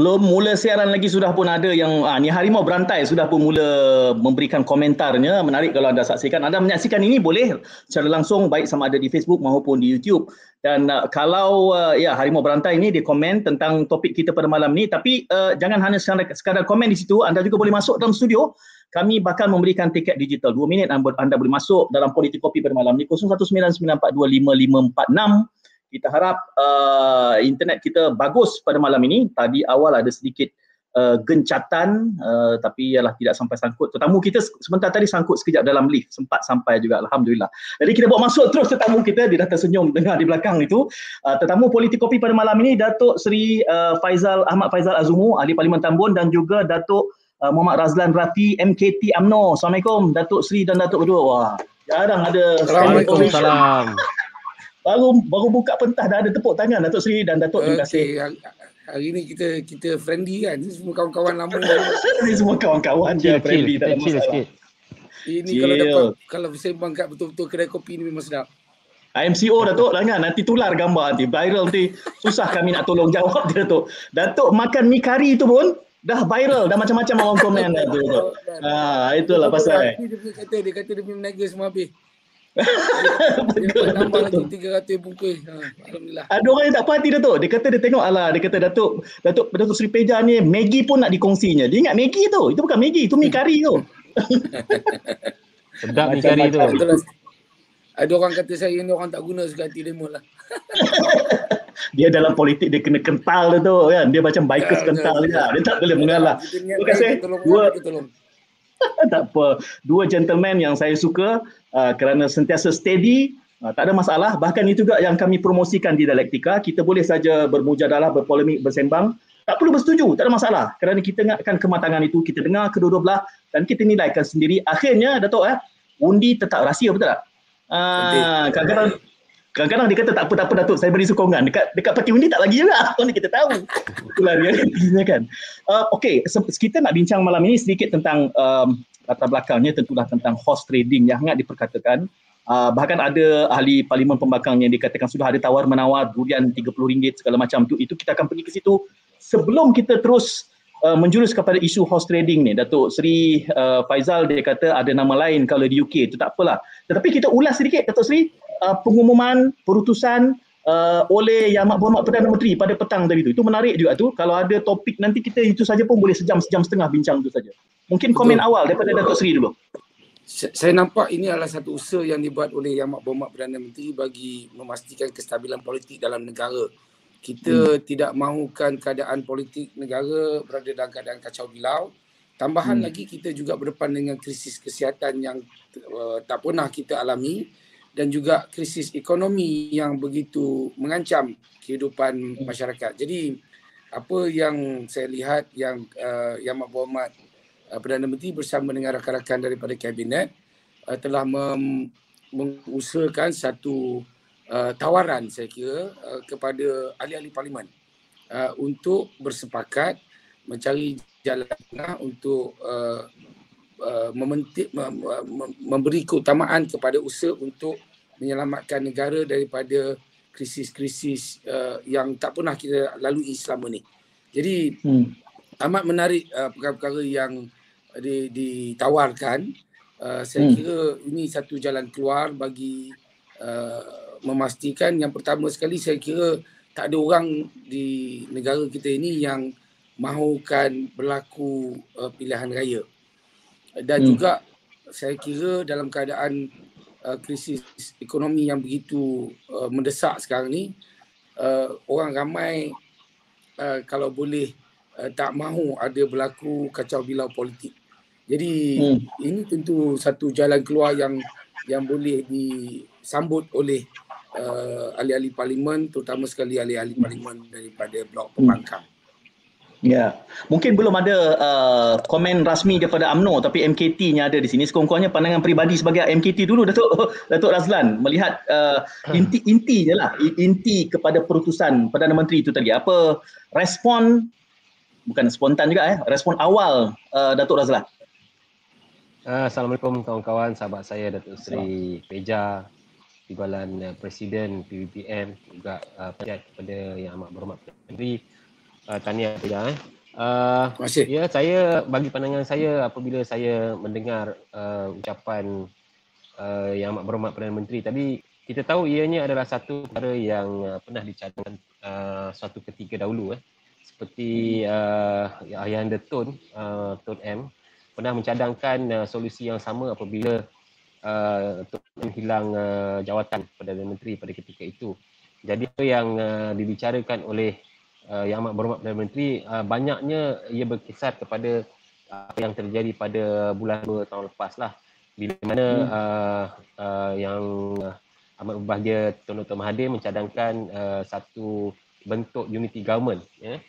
belum mula siaran lagi sudah pun ada yang ah, ni harimau berantai sudah pun mula memberikan komentarnya. Menarik kalau anda saksikan. Anda menyaksikan ini boleh secara langsung baik sama ada di Facebook maupun di YouTube. Dan uh, kalau uh, ya harimau berantai ini dia komen tentang topik kita pada malam ni. Tapi uh, jangan hanya sekadar, sekadar komen di situ. Anda juga boleh masuk dalam studio. Kami bakal memberikan tiket digital. 2 minit anda, boleh masuk dalam politik kopi pada malam ni. 0199425546 kita harap uh, internet kita bagus pada malam ini. Tadi awal ada sedikit uh, gencatan uh, tapi ialah tidak sampai sangkut. Tetamu kita sebentar tadi sangkut sekejap dalam lift. Sempat sampai juga Alhamdulillah. Jadi kita bawa masuk terus tetamu kita. Dia dah tersenyum dengar di belakang itu. Uh, tetamu politik kopi pada malam ini Datuk Seri uh, Faizal Ahmad Faizal Azumu, Ahli Parlimen Tambun dan juga Datuk uh, Muhammad Razlan Rafi MKT AMNO. Assalamualaikum Datuk Seri dan Datuk berdua. Wah, jarang ada. Assalamualaikum. Assalamualaikum baru baru buka pentah dah ada tepuk tangan Datuk Seri dan Datuk terima kasih. Hari ni kita kita friendly kan. Ini semua kawan-kawan lama Ini semua kawan-kawan je friendly tak ada masalah. Ini kalau dapat kalau sembang kat betul-betul kedai kopi ni memang sedap. IMCO Datuk jangan nanti tular gambar nanti viral nanti susah kami nak tolong jawab dia Datuk. Datuk makan mi kari tu pun dah viral dah macam-macam orang komen dah tu. Ha itulah pasal. Dia kata dia kata dia punya meniaga semua habis betul, betul, betul. 300 bungkus. Ha, alhamdulillah. Ada orang yang tak puas hati Datuk. Dia kata dia tengok alah, dia kata Datuk Datuk Datuk Seri Peja ni Maggi pun nak dikongsinya. Dia ingat Maggi tu. Itu bukan Maggi, itu mi kari tu. Sedap mi kari tu. Lah. Ada orang kata saya ni orang tak guna suka hati demo lah. dia dalam politik dia kena kental tu kan. Dia macam bikers ya, kental ya. dia. Dia tak boleh mengalah. Terima kasih. Dua, tak apa. Dua gentleman yang saya suka uh, kerana sentiasa steady, uh, tak ada masalah. Bahkan itu juga yang kami promosikan di Dialektika. Kita boleh saja bermujadalah, berpolemik, bersembang. Tak perlu bersetuju, tak ada masalah. Kerana kita ingatkan kematangan itu, kita dengar kedua-dua belah dan kita nilaikan sendiri. Akhirnya, Datuk, eh, undi tetap rahsia, betul tak? Uh, kadang-kadang kadang-kadang dia kata tak apa tak apa Datuk saya beri sokongan dekat dekat parti undi tak lagi juga mana kita tahu itulah realitinya kan uh, okey kita nak bincang malam ini sedikit tentang um, latar belakangnya tentulah tentang horse trading yang sangat diperkatakan. Uh, bahkan ada ahli parlimen pembakang yang dikatakan sudah ada tawar menawar durian RM30 segala macam tu. Itu kita akan pergi ke situ sebelum kita terus uh, menjurus kepada isu horse trading ni. Datuk Seri uh, Faizal dia kata ada nama lain kalau di UK. Itu tak apalah. Tetapi kita ulas sedikit Datuk Seri uh, pengumuman, perutusan uh, oleh Yang Amat Berhormat Perdana Menteri pada petang tadi tu. Itu menarik juga tu. Kalau ada topik nanti kita itu saja pun boleh sejam sejam setengah bincang itu saja. Mungkin komen Betul. awal daripada Datuk Seri dulu. Saya nampak ini adalah satu usaha yang dibuat oleh Yang Amat Berhormat Perdana Menteri bagi memastikan kestabilan politik dalam negara. Kita hmm. tidak mahukan keadaan politik negara berada dalam keadaan kacau bilau. Tambahan hmm. lagi kita juga berdepan dengan krisis kesihatan yang uh, tak pernah kita alami dan juga krisis ekonomi yang begitu mengancam kehidupan masyarakat. Jadi apa yang saya lihat yang uh, Yang Amat Berhormat uh, Perdana Menteri bersama dengan rakan-rakan daripada kabinet uh, telah mem- mengusahakan satu uh, tawaran saya kira uh, kepada ahli-ahli parlimen uh, untuk bersepakat mencari jalan tengah untuk uh, uh, mementik, mem- mem- memberi keutamaan kepada usaha untuk menyelamatkan negara daripada krisis-krisis uh, yang tak pernah kita lalui selama ni. Jadi hmm. amat menarik uh, perkara-perkara yang di, ditawarkan. Uh, saya hmm. kira ini satu jalan keluar bagi uh, memastikan yang pertama sekali saya kira tak ada orang di negara kita ini yang mahukan berlaku uh, pilihan raya. Dan hmm. juga saya kira dalam keadaan uh, krisis ekonomi yang begitu uh, mendesak sekarang ni uh, orang ramai uh, kalau boleh uh, tak mahu ada berlaku kacau bilau politik. Jadi hmm. ini tentu satu jalan keluar yang yang boleh disambut oleh uh, ahli-ahli parlimen terutama sekali ahli-ahli parlimen daripada blok pembangkang. Hmm. Ya, mungkin belum ada uh, komen rasmi daripada AMNO tapi MKT-nya ada di sini. Sekurang-kurangnya pandangan peribadi sebagai MKT dulu Datuk Datuk Razlan melihat uh, inti inti je lah inti kepada perutusan Perdana Menteri itu tadi. Apa respon bukan spontan juga eh respon awal uh, Datuk Razlan? Ah, Assalamualaikum kawan-kawan, sahabat saya Datuk Seri Peja, Timbalan uh, Presiden PBPM juga uh, kepada Yang Amat Berhormat Menteri. Uh, tahniah Peja. Eh. Uh, ya, saya bagi pandangan saya apabila saya mendengar uh, ucapan uh, yang amat berhormat Perdana Menteri tadi, kita tahu ianya adalah satu perkara yang uh, pernah dicadangkan uh, suatu ketika dahulu. Eh. Seperti uh, Ayahanda Tun, uh, Tun M, pernah mencadangkan uh, solusi yang sama apabila uh, untuk menghilang uh, jawatan Perdana Menteri pada ketika itu. Jadi apa yang uh, dibicarakan oleh uh, Yang Amat Berhormat Perdana Menteri uh, banyaknya ia berkisar kepada apa yang terjadi pada bulan 2 tahun lepas lah. Bila mana hmm. uh, uh, yang uh, amat berbahagia Tun Dr. Mahathir mencadangkan uh, satu bentuk unity government. Ya.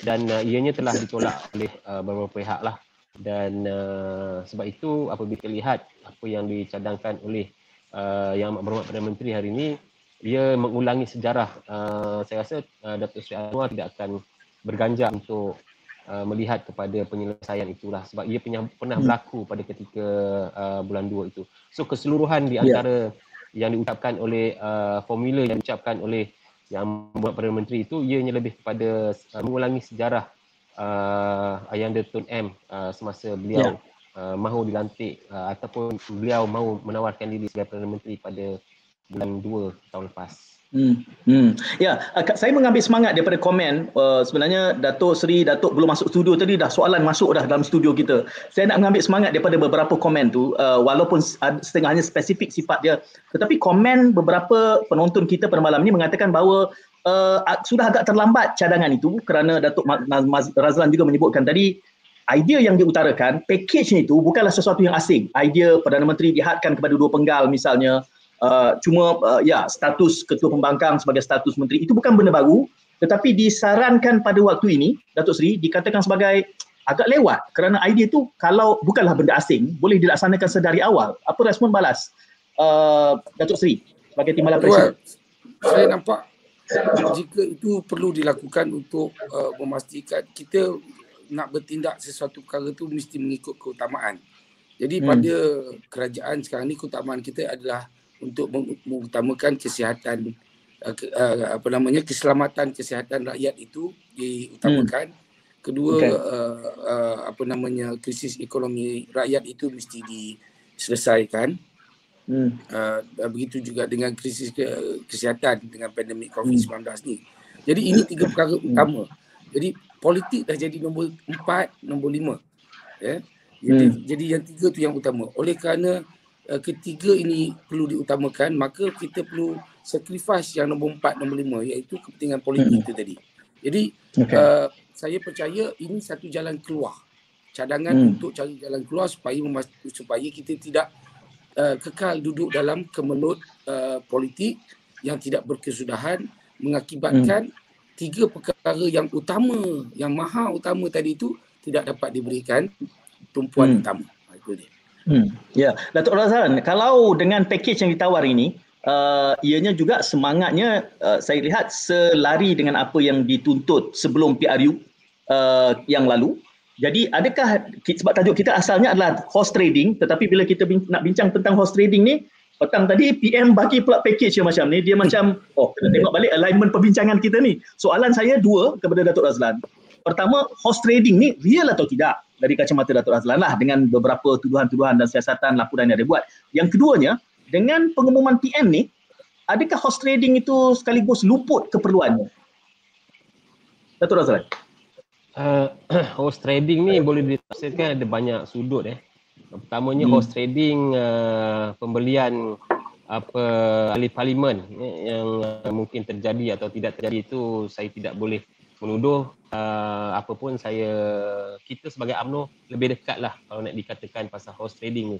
Dan uh, ianya telah ditolak oleh uh, beberapa pihak lah. Dan uh, sebab itu apabila kita lihat apa yang dicadangkan oleh uh, Yang Amat Berhormat Perdana Menteri hari ini, ia mengulangi sejarah. Uh, saya rasa uh, Datuk Seri Anwar tidak akan berganjak untuk uh, melihat kepada penyelesaian itulah sebab ia pernah, pernah hmm. berlaku pada ketika uh, bulan 2 itu. So keseluruhan di antara yeah. yang diucapkan oleh uh, formula yang diucapkan oleh yang membuat Perdana Menteri itu ianya lebih kepada uh, mengulangi sejarah uh, Ayanda Tun M uh, semasa beliau yeah. uh, mahu dilantik uh, ataupun beliau mahu menawarkan diri sebagai Perdana Menteri pada bulan 2 tahun lepas. Hmm. Hmm. Ya, uh, saya mengambil semangat daripada komen uh, sebenarnya Datuk Seri Datuk belum masuk studio tadi dah soalan masuk dah dalam studio kita. Saya nak mengambil semangat daripada beberapa komen tu uh, walaupun setengahnya spesifik sifat dia tetapi komen beberapa penonton kita pada malam ni mengatakan bahawa uh, sudah agak terlambat cadangan itu kerana Datuk Razlan juga menyebutkan tadi idea yang diutarakan package itu bukanlah sesuatu yang asing. Idea Perdana Menteri dihadkan kepada dua penggal misalnya Uh, cuma uh, ya status ketua pembangkang sebagai status menteri itu bukan benda baru. Tetapi disarankan pada waktu ini Datuk Seri dikatakan sebagai agak lewat. Kerana idea itu kalau bukanlah benda asing boleh dilaksanakan sedari awal. Apa respon balas uh, Datuk Seri sebagai timbalan presiden? saya nampak jika itu perlu dilakukan untuk uh, memastikan kita nak bertindak sesuatu perkara itu mesti mengikut keutamaan. Jadi hmm. pada kerajaan sekarang ni keutamaan kita adalah untuk mengutamakan kesihatan uh, uh, apa namanya keselamatan kesihatan rakyat itu diutamakan. Hmm. Kedua okay. uh, uh, apa namanya krisis ekonomi rakyat itu mesti diselesaikan. Hmm. Uh, begitu juga dengan krisis ke- kesihatan dengan pandemik COVID-19 hmm. ni. Jadi ini tiga perkara hmm. utama. Jadi politik dah jadi nombor empat, nombor lima. Ya. Jadi, hmm. jadi yang tiga tu yang utama. Oleh kerana uh, ketiga ini perlu diutamakan maka kita perlu sacrifice yang nombor empat nombor lima iaitu kepentingan politik hmm. itu tadi jadi okay. uh, saya percaya ini satu jalan keluar cadangan hmm. untuk cari jalan keluar supaya supaya kita tidak uh, kekal duduk dalam kemelut uh, politik yang tidak berkesudahan mengakibatkan hmm. tiga perkara yang utama yang maha utama tadi itu tidak dapat diberikan tumpuan hmm. utama itu dia Hmm. Ya, Datuk Razan, kalau dengan package yang ditawar ini, uh, ianya juga semangatnya uh, saya lihat selari dengan apa yang dituntut sebelum PRU uh, yang lalu. Jadi adakah sebab tajuk kita asalnya adalah horse trading tetapi bila kita bin, nak bincang tentang horse trading ni petang tadi PM bagi pula package yang macam ni dia macam oh kena tengok balik alignment perbincangan kita ni. Soalan saya dua kepada Datuk Razlan. Pertama, horse trading ni real atau tidak? dari kacamata Datuk Azlan lah dengan beberapa tuduhan-tuduhan dan siasatan laporan yang dia buat. Yang keduanya, dengan pengumuman PM ni, adakah host trading itu sekaligus luput keperluannya? Datuk Azlan. Uh, host trading ni boleh ditafsirkan ada banyak sudut eh. Pertamanya hmm. host trading uh, pembelian apa ahli parlimen eh, yang uh, mungkin terjadi atau tidak terjadi itu saya tidak boleh menuduh uh, apa pun saya kita sebagai AMNO lebih dekat lah kalau nak dikatakan pasal host trading ni.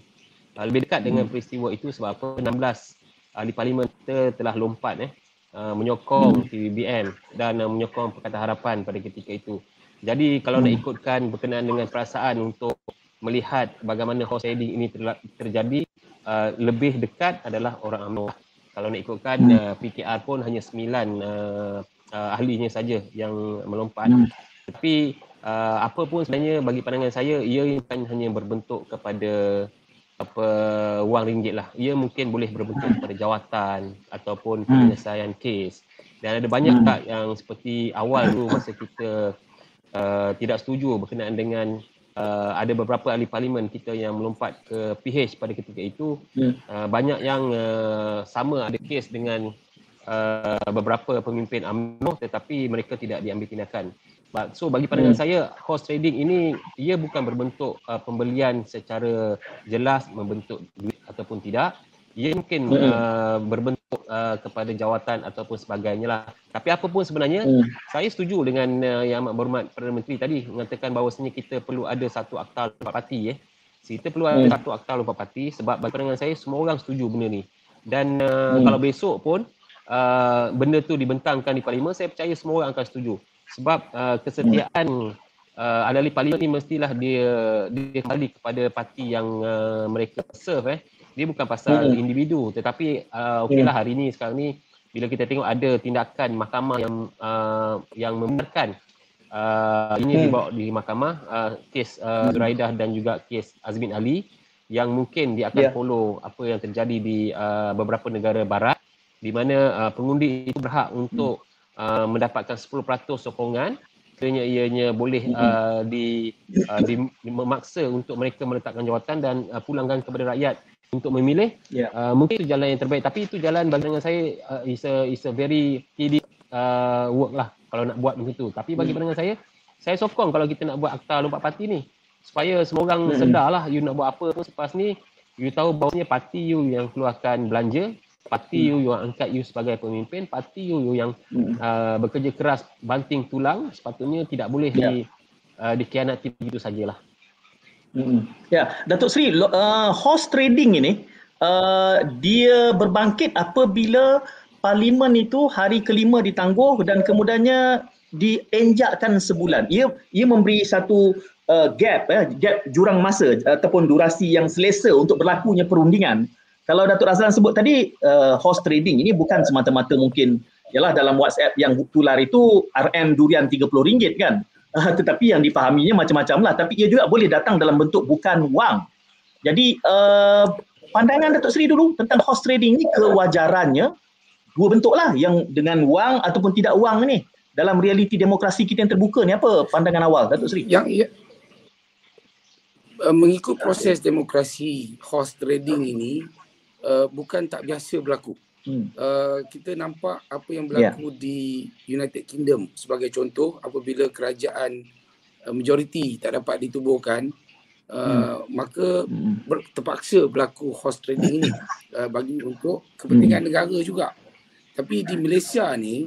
Uh, lebih dekat dengan hmm. peristiwa itu sebab apa 16 ahli parlimen kita telah lompat eh uh, menyokong hmm. Dan uh, menyokong Pakatan Harapan pada ketika itu. Jadi kalau hmm. nak ikutkan berkenaan dengan perasaan untuk melihat bagaimana host trading ini ter- terjadi uh, lebih dekat adalah orang AMNO. Kalau nak ikutkan hmm. uh, PKR pun hanya 9 uh, uh, ahlinya saja yang melompat. Hmm. Tapi uh, apa pun sebenarnya bagi pandangan saya ia bukan hanya berbentuk kepada apa wang ringgit lah. Ia mungkin boleh berbentuk kepada jawatan ataupun hmm. penyelesaian kes. dan ada banyak hmm. tak yang seperti awal tu masa kita uh, tidak setuju berkenaan dengan uh, ada beberapa ahli parlimen kita yang melompat ke PH pada ketika itu hmm. uh, banyak yang uh, sama ada kes dengan uh, beberapa pemimpin UMNO tetapi mereka tidak diambil tindakan so bagi pandangan hmm. saya horse trading ini ia bukan berbentuk uh, pembelian secara jelas membentuk duit ataupun tidak ia mungkin hmm. uh, berbentuk uh, kepada jawatan ataupun sebagainya lah. Tapi apa pun sebenarnya, hmm. saya setuju dengan uh, yang amat berhormat Perdana Menteri tadi mengatakan bahawasanya kita perlu ada satu akta lompat parti. Eh. Kita perlu ada hmm. satu akta lompat parti sebab bagi pandangan saya semua orang setuju benda ni. Dan uh, hmm. kalau besok pun uh, benda tu dibentangkan di parlimen, saya percaya semua orang akan setuju. Sebab uh, kesetiaan uh, ahli parlimen ni mestilah dia dia kembali kepada parti yang uh, mereka serve eh dia bukan pasal hmm. individu tetapi uh, okeylah hari ni sekarang ni bila kita tengok ada tindakan mahkamah yang uh, yang membenarkan uh, ini hmm. dibawa di mahkamah uh, kes uh, hmm. dan juga kes Azmin Ali yang mungkin dia akan yeah. follow apa yang terjadi di uh, beberapa negara barat di mana uh, pengundi itu berhak untuk hmm. uh, mendapatkan 10% sokongan kiranya ianya boleh hmm. uh, di, uh, di memaksa untuk mereka meletakkan jawatan dan uh, pulangkan kepada rakyat untuk memilih yeah. uh, mungkin itu jalan yang terbaik tapi itu jalan bagi dengan saya uh, is a is a very tedious uh, work lah kalau nak buat begitu tapi bagi hmm. pandangan saya saya sokong kalau kita nak buat akta lompat parti ni supaya semua orang hmm. sedar lah you nak buat apa pun selepas ni you tahu bahawasanya parti you yang keluarkan belanja parti hmm. you yang angkat you sebagai pemimpin parti you yang hmm. uh, bekerja keras banting tulang sepatutnya tidak boleh yeah. di uh, dikhianati begitu sajalah Hmm. Ya, Datuk Sri, uh, horse trading ini uh, dia berbangkit apabila parlimen itu hari kelima ditangguh dan kemudiannya dienjakkan sebulan. Ia ia memberi satu uh, gap eh, gap jurang masa ataupun durasi yang selesa untuk berlakunya perundingan. Kalau Datuk Razlan sebut tadi uh, horse trading ini bukan semata-mata mungkin ialah dalam WhatsApp yang tular itu RM durian RM30 kan. Uh, tetapi yang dipahaminya macam-macam lah. Tapi ia juga boleh datang dalam bentuk bukan wang. Jadi uh, pandangan Datuk Seri dulu tentang horse trading ni kewajarannya dua bentuk lah yang dengan wang ataupun tidak wang ni. Dalam realiti demokrasi kita yang terbuka ni apa pandangan awal Datuk Seri? Yang ya, mengikut proses demokrasi horse trading ini uh, bukan tak biasa berlaku. Hmm. Uh, kita nampak apa yang berlaku yeah. di United Kingdom sebagai contoh apabila kerajaan uh, majoriti tak dapat ditubuhkan uh, hmm. maka hmm. Ber, terpaksa berlaku horse trading ini uh, bagi untuk kepentingan hmm. negara juga tapi di Malaysia ni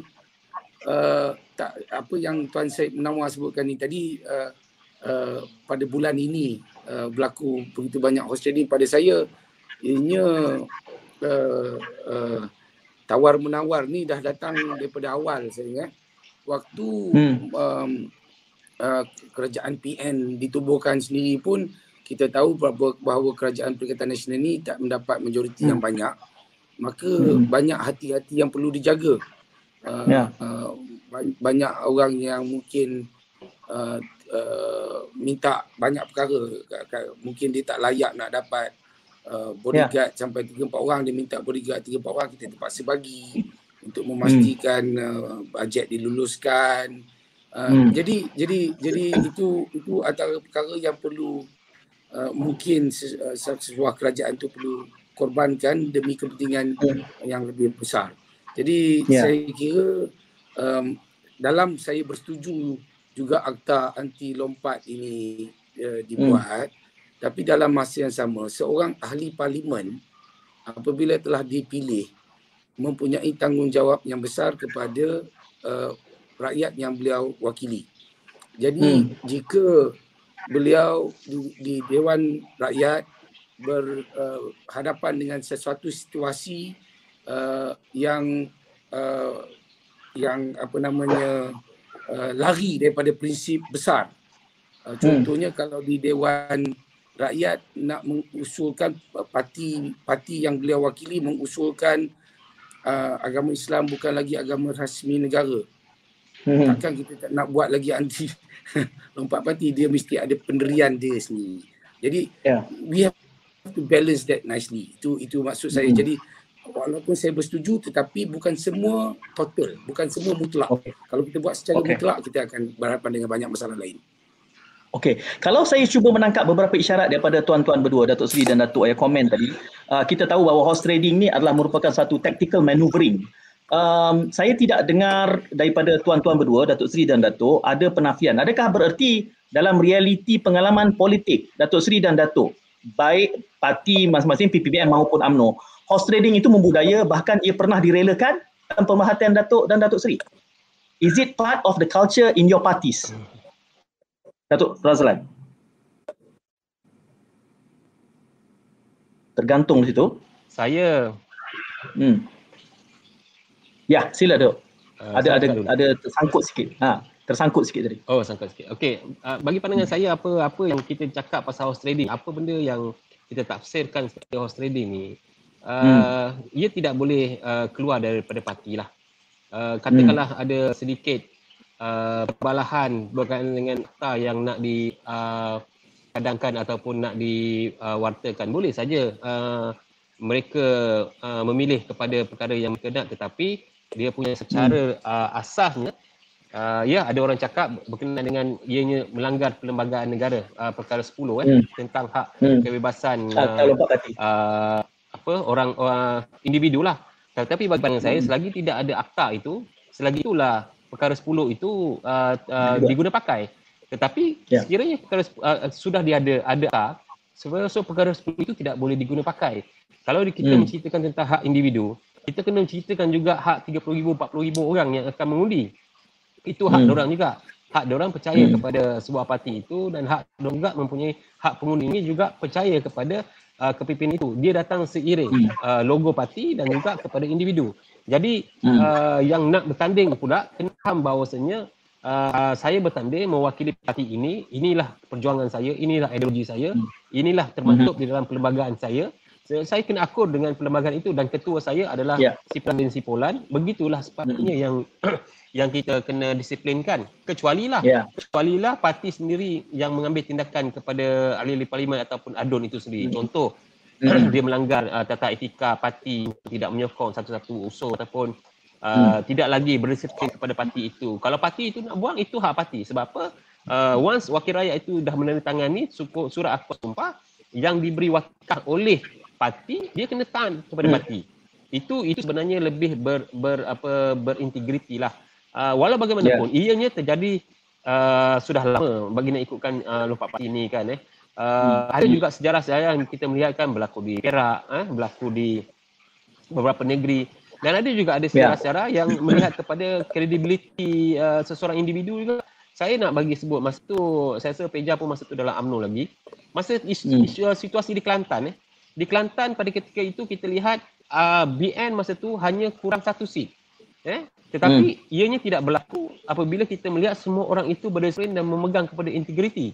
uh, tak apa yang tuan Syed Menawar sebutkan ni tadi uh, uh, pada bulan ini uh, berlaku begitu banyak horse trading pada saya ianya uh, uh, tawar menawar ni dah datang daripada awal saya ingat waktu hmm. um, uh, kerajaan PN ditubuhkan sendiri pun kita tahu bahawa, bahawa kerajaan Perikatan Nasional ni tak mendapat majoriti hmm. yang banyak maka hmm. banyak hati-hati yang perlu dijaga uh, yeah. uh, banyak orang yang mungkin uh, uh, minta banyak perkara mungkin dia tak layak nak dapat Uh, bodyguard yeah. sampai 3 4 orang dia minta bodyguard 3 4 orang kita terpaksa bagi untuk memastikan hmm. uh, bajet diluluskan. Uh, hmm. jadi jadi jadi itu itu antara perkara yang perlu uh, mungkin uh, sebuah kerajaan itu perlu korbankan demi kepentingan hmm. yang lebih besar. Jadi yeah. saya kira um, dalam saya bersetuju juga akta anti lompat ini uh, dibuat hmm. Tapi dalam masa yang sama, seorang ahli parlimen apabila telah dipilih mempunyai tanggungjawab yang besar kepada uh, rakyat yang beliau wakili. Jadi hmm. jika beliau di, di Dewan Rakyat berhadapan uh, dengan sesuatu situasi uh, yang uh, yang apa namanya uh, lari daripada prinsip besar. Uh, contohnya hmm. kalau di Dewan rakyat nak mengusulkan parti parti yang beliau wakili mengusulkan uh, agama Islam bukan lagi agama rasmi negara. Hmm. Takkan kita tak nak buat lagi anti lompat parti dia mesti ada pendirian dia sendiri. Jadi yeah. we have to balance that nicely. Itu itu maksud saya. Hmm. Jadi walaupun saya bersetuju tetapi bukan semua total, bukan semua mutlak. Okay. Kalau kita buat secara okay. mutlak kita akan berhadapan dengan banyak masalah lain. Okey, kalau saya cuba menangkap beberapa isyarat daripada tuan-tuan berdua, Datuk Seri dan Datuk Ayah komen tadi, uh, kita tahu bahawa horse trading ni adalah merupakan satu tactical maneuvering. Um, saya tidak dengar daripada tuan-tuan berdua, Datuk Seri dan Datuk, ada penafian. Adakah bererti dalam realiti pengalaman politik Datuk Seri dan Datuk, baik parti masing-masing PPBM maupun AMNO, horse trading itu membudaya bahkan ia pernah direlakan dalam pemerhatian Datuk dan Datuk Seri? Is it part of the culture in your parties? Datuk Razlan. Tergantung di situ. Saya. Hmm. Ya, sila Dok. Uh, ada ada dulu. ada tersangkut sikit. Ha, tersangkut sikit tadi. Oh, sangkut sikit. Okey, uh, bagi pandangan hmm. saya apa apa yang kita cakap pasal house trading, apa benda yang kita tafsirkan sebagai house trading ni, uh, hmm. ia tidak boleh uh, keluar daripada parti lah. Uh, katakanlah hmm. ada sedikit uh, perbalahan berkaitan dengan fakta yang nak di uh, ataupun nak diwartakan uh, boleh saja uh, mereka uh, memilih kepada perkara yang mereka nak tetapi dia punya secara hmm. uh, asasnya uh, ya ada orang cakap berkenaan dengan ianya melanggar perlembagaan negara uh, perkara 10 eh hmm. tentang hak hmm. kebebasan uh, uh, apa orang uh, individu lah tetapi bagi pandangan saya hmm. selagi tidak ada akta itu selagi itulah perkara 10 itu uh, uh, diguna pakai. Tetapi yeah. sekiranya perkara uh, sudah dia ada ada sebenarnya so perkara 10 itu tidak boleh diguna pakai. Kalau kita hmm. menceritakan tentang hak individu, kita kena menceritakan juga hak 30,000 40,000 orang yang akan mengundi. Itu hak hmm. orang juga. Hak orang percaya hmm. kepada sebuah parti itu dan hak orang juga mempunyai hak pengundi ini juga percaya kepada uh, kepimpinan itu. Dia datang seiring hmm. uh, logo parti dan juga kepada individu. Jadi hmm. uh, yang nak bertanding pula kena faham bahawasanya uh, saya bertanding mewakili parti ini, inilah perjuangan saya, inilah ideologi saya, inilah termasuk hmm. di dalam perlembagaan saya. So, saya kena akur dengan perlembagaan itu dan ketua saya adalah yeah. Sipulan bin Sipulan. Begitulah sepatutnya hmm. yang yang kita kena disiplinkan. Kecuali lah, yeah. kecuali lah parti sendiri yang mengambil tindakan kepada ahli-ahli parlimen ataupun adun itu sendiri. Hmm. Contoh, mm. dia melanggar uh, tata etika parti tidak menyokong satu-satu usul ataupun uh, mm. tidak lagi berdisiplin kepada parti itu. Kalau parti itu nak buang itu hak parti. Sebab apa? Uh, once wakil rakyat itu dah menandatangani surat akta sumpah yang diberi wakil oleh parti, dia kena tahan kepada mm. parti. Itu itu sebenarnya lebih ber, ber apa berintegriti lah. Uh, walau bagaimanapun, yeah. ianya terjadi uh, sudah lama bagi nak ikutkan uh, lompat parti ini kan eh. Uh, ada juga sejarah sejarah yang kita melihatkan berlaku di Perak, eh, berlaku di beberapa negeri dan ada juga ada sejarah-sejarah yang melihat kepada kredibiliti uh, seseorang individu juga. Saya nak bagi sebut masa tu, saya rasa Peja pun masa tu dalam UMNO lagi. Masa isu, hmm. isu, situasi di Kelantan, eh, di Kelantan pada ketika itu kita lihat uh, BN masa tu hanya kurang satu seat. Eh? Tetapi hmm. ianya tidak berlaku apabila kita melihat semua orang itu berdisiplin dan memegang kepada integriti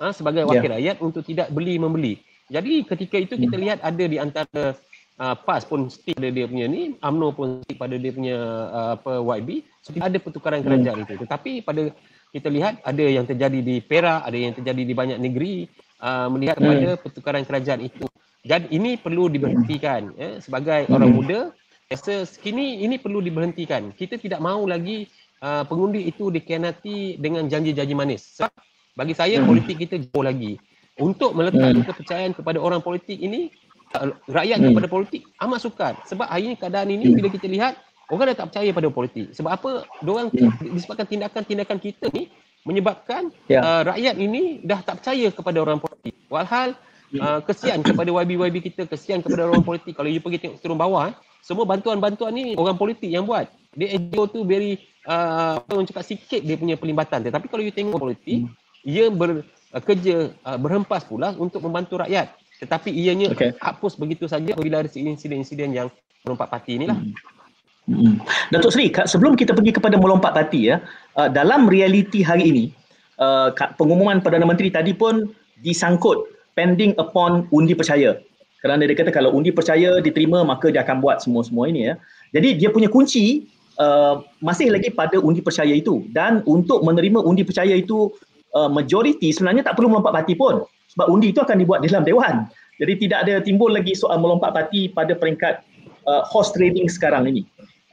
ha, sebagai wakil yeah. rakyat untuk tidak beli membeli. Jadi ketika itu kita hmm. lihat ada di antara uh, PAS pun stick pada dia punya ni, AMNO pun stick pada dia punya uh, apa YB, so, ada pertukaran hmm. kerajaan hmm. itu. Tetapi pada kita lihat ada yang terjadi di Perak, ada yang terjadi di banyak negeri uh, melihat hmm. pada pertukaran kerajaan itu. Jadi ini perlu diberhentikan hmm. eh, sebagai hmm. orang muda. Rasa kini ini perlu diberhentikan. Kita tidak mahu lagi uh, pengundi itu dikhianati dengan janji-janji manis. Sebab bagi saya hmm. politik kita jauh lagi. Untuk meletakkan hmm. kepercayaan kepada orang politik ini, rakyat hmm. kepada politik amat sukar. Sebab hari ini keadaan ini hmm. bila kita lihat, orang dah tak percaya pada politik. Sebab apa? Diorang hmm. disebabkan tindakan-tindakan kita ni menyebabkan yeah. uh, rakyat ini dah tak percaya kepada orang politik. Walhal uh, kesian kepada YB-YB kita, kesian kepada orang politik. Kalau you pergi tengok turun bawah, eh, semua bantuan-bantuan ni orang politik yang buat. Dia NGO tu very, uh, orang cakap sikit dia punya pelibatan. Tetapi kalau you tengok politik, hmm ia bekerja uh, berhempas pula untuk membantu rakyat tetapi ianya okay. hapus begitu saja apabila ada insiden-insiden yang melompat parti inilah hmm. Hmm. Datuk Seri, sebelum kita pergi kepada melompat parti ya, uh, dalam realiti hari ini, uh, pengumuman Perdana Menteri tadi pun disangkut pending upon undi percaya. Kerana dia kata kalau undi percaya diterima maka dia akan buat semua-semua ini ya. Jadi dia punya kunci uh, masih lagi pada undi percaya itu dan untuk menerima undi percaya itu uh, majoriti sebenarnya tak perlu melompat parti pun sebab undi itu akan dibuat di dalam dewan. Jadi tidak ada timbul lagi soal melompat parti pada peringkat uh, horse trading sekarang ini.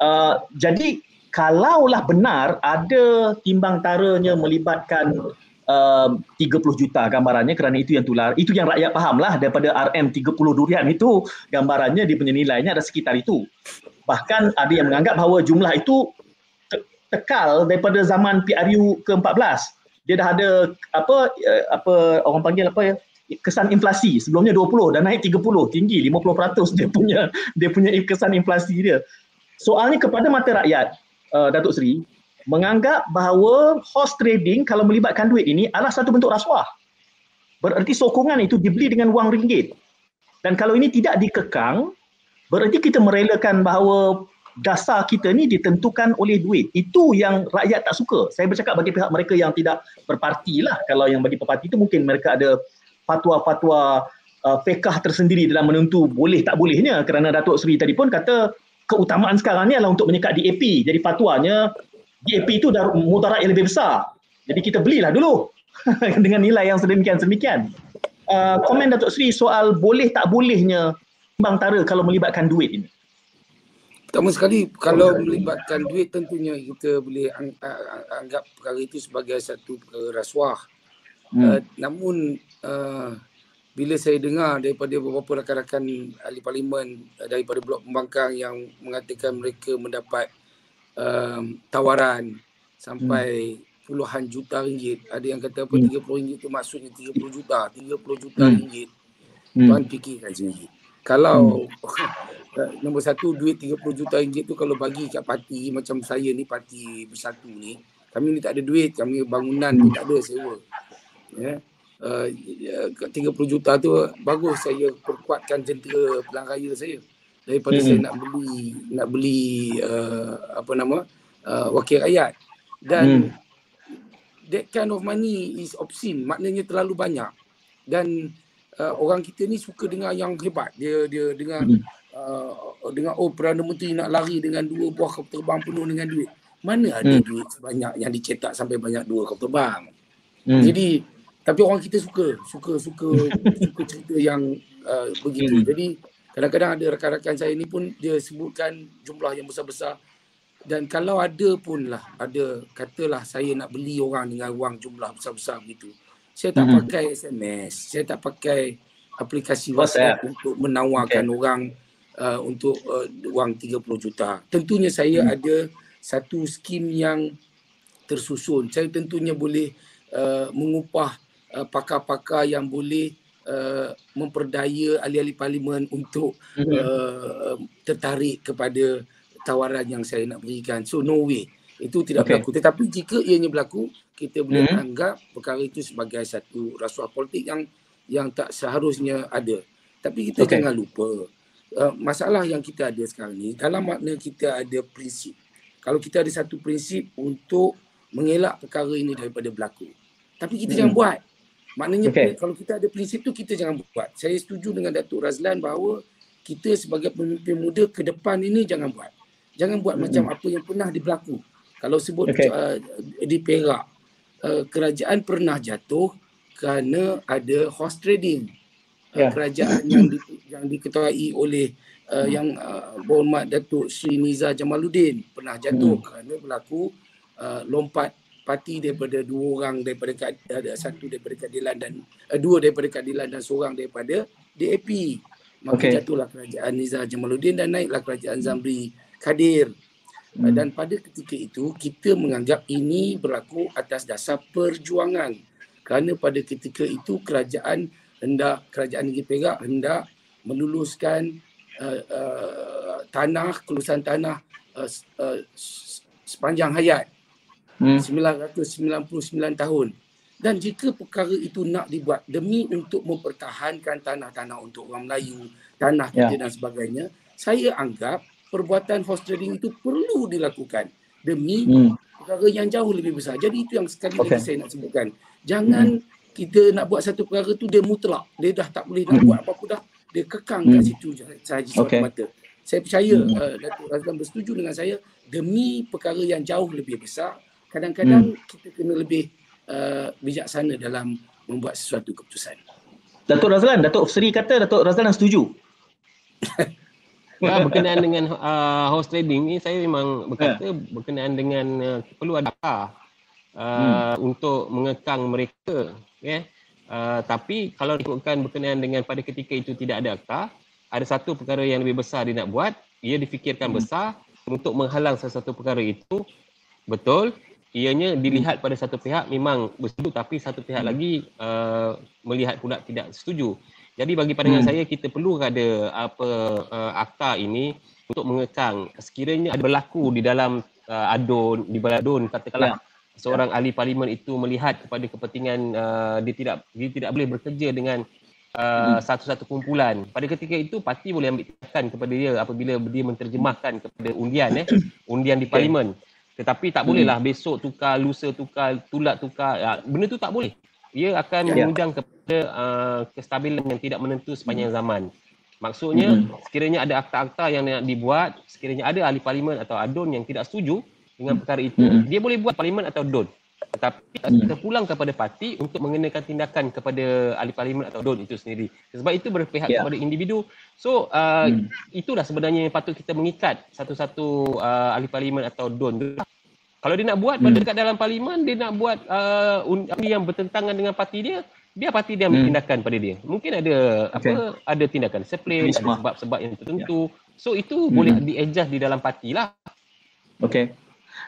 Uh, jadi kalaulah benar ada timbang taranya melibatkan uh, 30 juta gambarannya kerana itu yang tular itu yang rakyat fahamlah daripada RM 30 durian itu gambarannya di punya nilainya ada sekitar itu bahkan ada yang menganggap bahawa jumlah itu tekal daripada zaman PRU ke-14 dia dah ada apa uh, apa orang panggil apa ya kesan inflasi sebelumnya 20 dan naik 30 tinggi 50% dia punya dia punya kesan inflasi dia soalnya kepada mata rakyat uh, Datuk Seri menganggap bahawa horse trading kalau melibatkan duit ini adalah satu bentuk rasuah. Bererti sokongan itu dibeli dengan wang ringgit. Dan kalau ini tidak dikekang, bererti kita merelakan bahawa dasar kita ni ditentukan oleh duit. Itu yang rakyat tak suka. Saya bercakap bagi pihak mereka yang tidak berparti lah. Kalau yang bagi berparti itu mungkin mereka ada fatwa-fatwa uh, fekah tersendiri dalam menentu boleh tak bolehnya. Kerana Datuk Seri tadi pun kata keutamaan sekarang ni adalah untuk menyekat DAP. Jadi fatwanya DAP itu dah mudarat yang lebih besar. Jadi kita belilah dulu dengan nilai yang sedemikian-sedemikian. Uh, komen Datuk Seri soal boleh tak bolehnya timbang tara kalau melibatkan duit ini. Pertama sekali kalau melibatkan duit tentunya kita boleh anggap perkara itu sebagai satu rasuah. Hmm. Uh, namun uh, bila saya dengar daripada beberapa rakan-rakan ahli parlimen daripada blok pembangkang yang mengatakan mereka mendapat um, tawaran sampai hmm. puluhan juta ringgit. Ada yang kata apa hmm. 30 ringgit tu maksudnya 30 juta, 30 juta hmm. ringgit. Hmm. Tuan fikirkan sendiri. Kalau hmm. nombor satu duit 30 juta ringgit tu kalau bagi kat parti macam saya ni parti bersatu ni, kami ni tak ada duit, kami bangunan pun tak ada sewa. Ya. Yeah. Uh, 30 juta tu bagus saya perkuatkan jentera pelang raya saya daripada hmm. saya nak beli nak beli uh, apa nama uh, wakil rakyat dan hmm. that kind of money is obscene maknanya terlalu banyak dan uh, orang kita ni suka dengar yang hebat dia dia dengar hmm. Uh, dengan oh perdana menteri nak lari dengan dua buah kapal terbang penuh dengan duit mana ada hmm. duit sebanyak yang dicetak sampai banyak dua kapal terbang hmm. jadi tapi orang kita suka suka suka suka cerita yang uh, begitu hmm. jadi Kadang-kadang ada rakan-rakan saya ni pun dia sebutkan jumlah yang besar-besar. Dan kalau ada pun lah, ada katalah saya nak beli orang dengan wang jumlah besar-besar begitu. Saya tak hmm. pakai SMS, saya tak pakai aplikasi WhatsApp untuk menawarkan okay. orang uh, untuk uh, wang 30 juta. Tentunya saya hmm. ada satu skim yang tersusun. Saya tentunya boleh uh, mengupah uh, pakar-pakar yang boleh uh, memperdaya ahli-ahli parlimen untuk mm-hmm. uh, tertarik kepada tawaran yang saya nak berikan. So no way. Itu tidak okay. berlaku. Tetapi jika ianya berlaku, kita boleh mm-hmm. anggap perkara itu sebagai satu rasuah politik yang yang tak seharusnya ada. Tapi kita okay. jangan lupa uh, masalah yang kita ada sekarang ni dalam makna kita ada prinsip. Kalau kita ada satu prinsip untuk mengelak perkara ini daripada berlaku. Tapi kita mm-hmm. jangan buat. Maknanya okay. kalau kita ada prinsip tu kita jangan buat. Saya setuju dengan Datuk Razlan bahawa kita sebagai pemimpin muda ke depan ini jangan buat. Jangan buat mm-hmm. macam apa yang pernah diberlaku. Kalau sebut okay. uh, di Perak, uh, kerajaan pernah jatuh kerana ada horse trading. Uh, yeah. kerajaan yang di, yang diketuai oleh uh, yang uh, Berhormat Datuk Sri Niza Jamaluddin pernah jatuh mm. kerana berlaku uh, lompat parti daripada dua orang daripada ada satu daripada keadilan dan uh, dua daripada keadilan dan seorang daripada DAP. Maka okay. jatuhlah kerajaan Nizar Jamaluddin dan naiklah kerajaan Zamri Kadir. Hmm. Uh, dan pada ketika itu kita menganggap ini berlaku atas dasar perjuangan. Kerana pada ketika itu kerajaan hendak kerajaan Negeri Perak hendak meluluskan uh, uh, tanah kelulusan tanah uh, uh, sepanjang hayat hmm. 999 tahun. Dan jika perkara itu nak dibuat demi untuk mempertahankan tanah-tanah untuk orang Melayu, tanah kita yeah. dan sebagainya, saya anggap perbuatan horse trading itu perlu dilakukan demi hmm. perkara yang jauh lebih besar. Jadi itu yang sekali okay. lagi saya nak sebutkan. Jangan hmm. Kita nak buat satu perkara itu dia mutlak. Dia dah tak boleh nak buat apa-apa dah. Dia kekang hmm. kat situ sahaja okay. mata. Saya percaya hmm. uh, Datuk Razlan bersetuju dengan saya demi perkara yang jauh lebih besar kadang-kadang hmm. kita kena lebih uh, bijaksana dalam membuat sesuatu keputusan. Datuk Razlan, Datuk Seri kata Datuk Razlan setuju. Ya, berkenaan dengan uh, house trading ni saya memang berkata yeah. berkenaan dengan uh, perlu ada uh, hmm. untuk mengekang mereka. Yeah. Uh, tapi kalau ikutkan berkenaan dengan pada ketika itu tidak ada akta, ada satu perkara yang lebih besar dia nak buat, ia difikirkan hmm. besar untuk menghalang sesuatu perkara itu. Betul, ianya dilihat pada satu pihak memang bersetuju tapi satu pihak hmm. lagi uh, melihat pula tidak setuju. Jadi bagi pandangan hmm. saya kita perlu ada apa uh, akta ini untuk mengekang sekiranya ada berlaku di dalam uh, adun di baladun katakanlah ya. Seorang ya. ahli parlimen itu melihat kepada kepentingan uh, dia tidak dia tidak boleh bekerja dengan uh, hmm. satu-satu kumpulan. Pada ketika itu parti boleh ambil tindakan kepada dia apabila dia menterjemahkan kepada undian eh undian di parlimen. Tetapi tak bolehlah hmm. besok tukar lusa tukar tulat tukar ya, benda tu tak boleh ia akan ya. mengundang kepada uh, kestabilan yang tidak menentu sepanjang hmm. zaman. Maksudnya hmm. sekiranya ada akta-akta yang nak dibuat, sekiranya ada ahli parlimen atau adun yang tidak setuju dengan hmm. perkara itu, hmm. dia boleh buat parlimen atau adun. Tetapi hmm. terpulang kepada parti untuk mengenakan tindakan kepada ahli parlimen atau adun itu sendiri. Sebab itu berpihak yeah. kepada individu. So uh, hmm. itulah sebenarnya yang patut kita mengikat satu-satu uh, ahli parlimen atau adun. Kalau dia nak buat hmm. dekat dalam parlimen, dia nak buat uh, yang bertentangan dengan parti dia, biar parti dia ambil hmm. tindakan pada dia. Mungkin ada okay. apa ada tindakan disiplin, ada sebab-sebab yang tertentu. Yeah. So itu hmm. boleh di-adjust di dalam parti lah. Okay.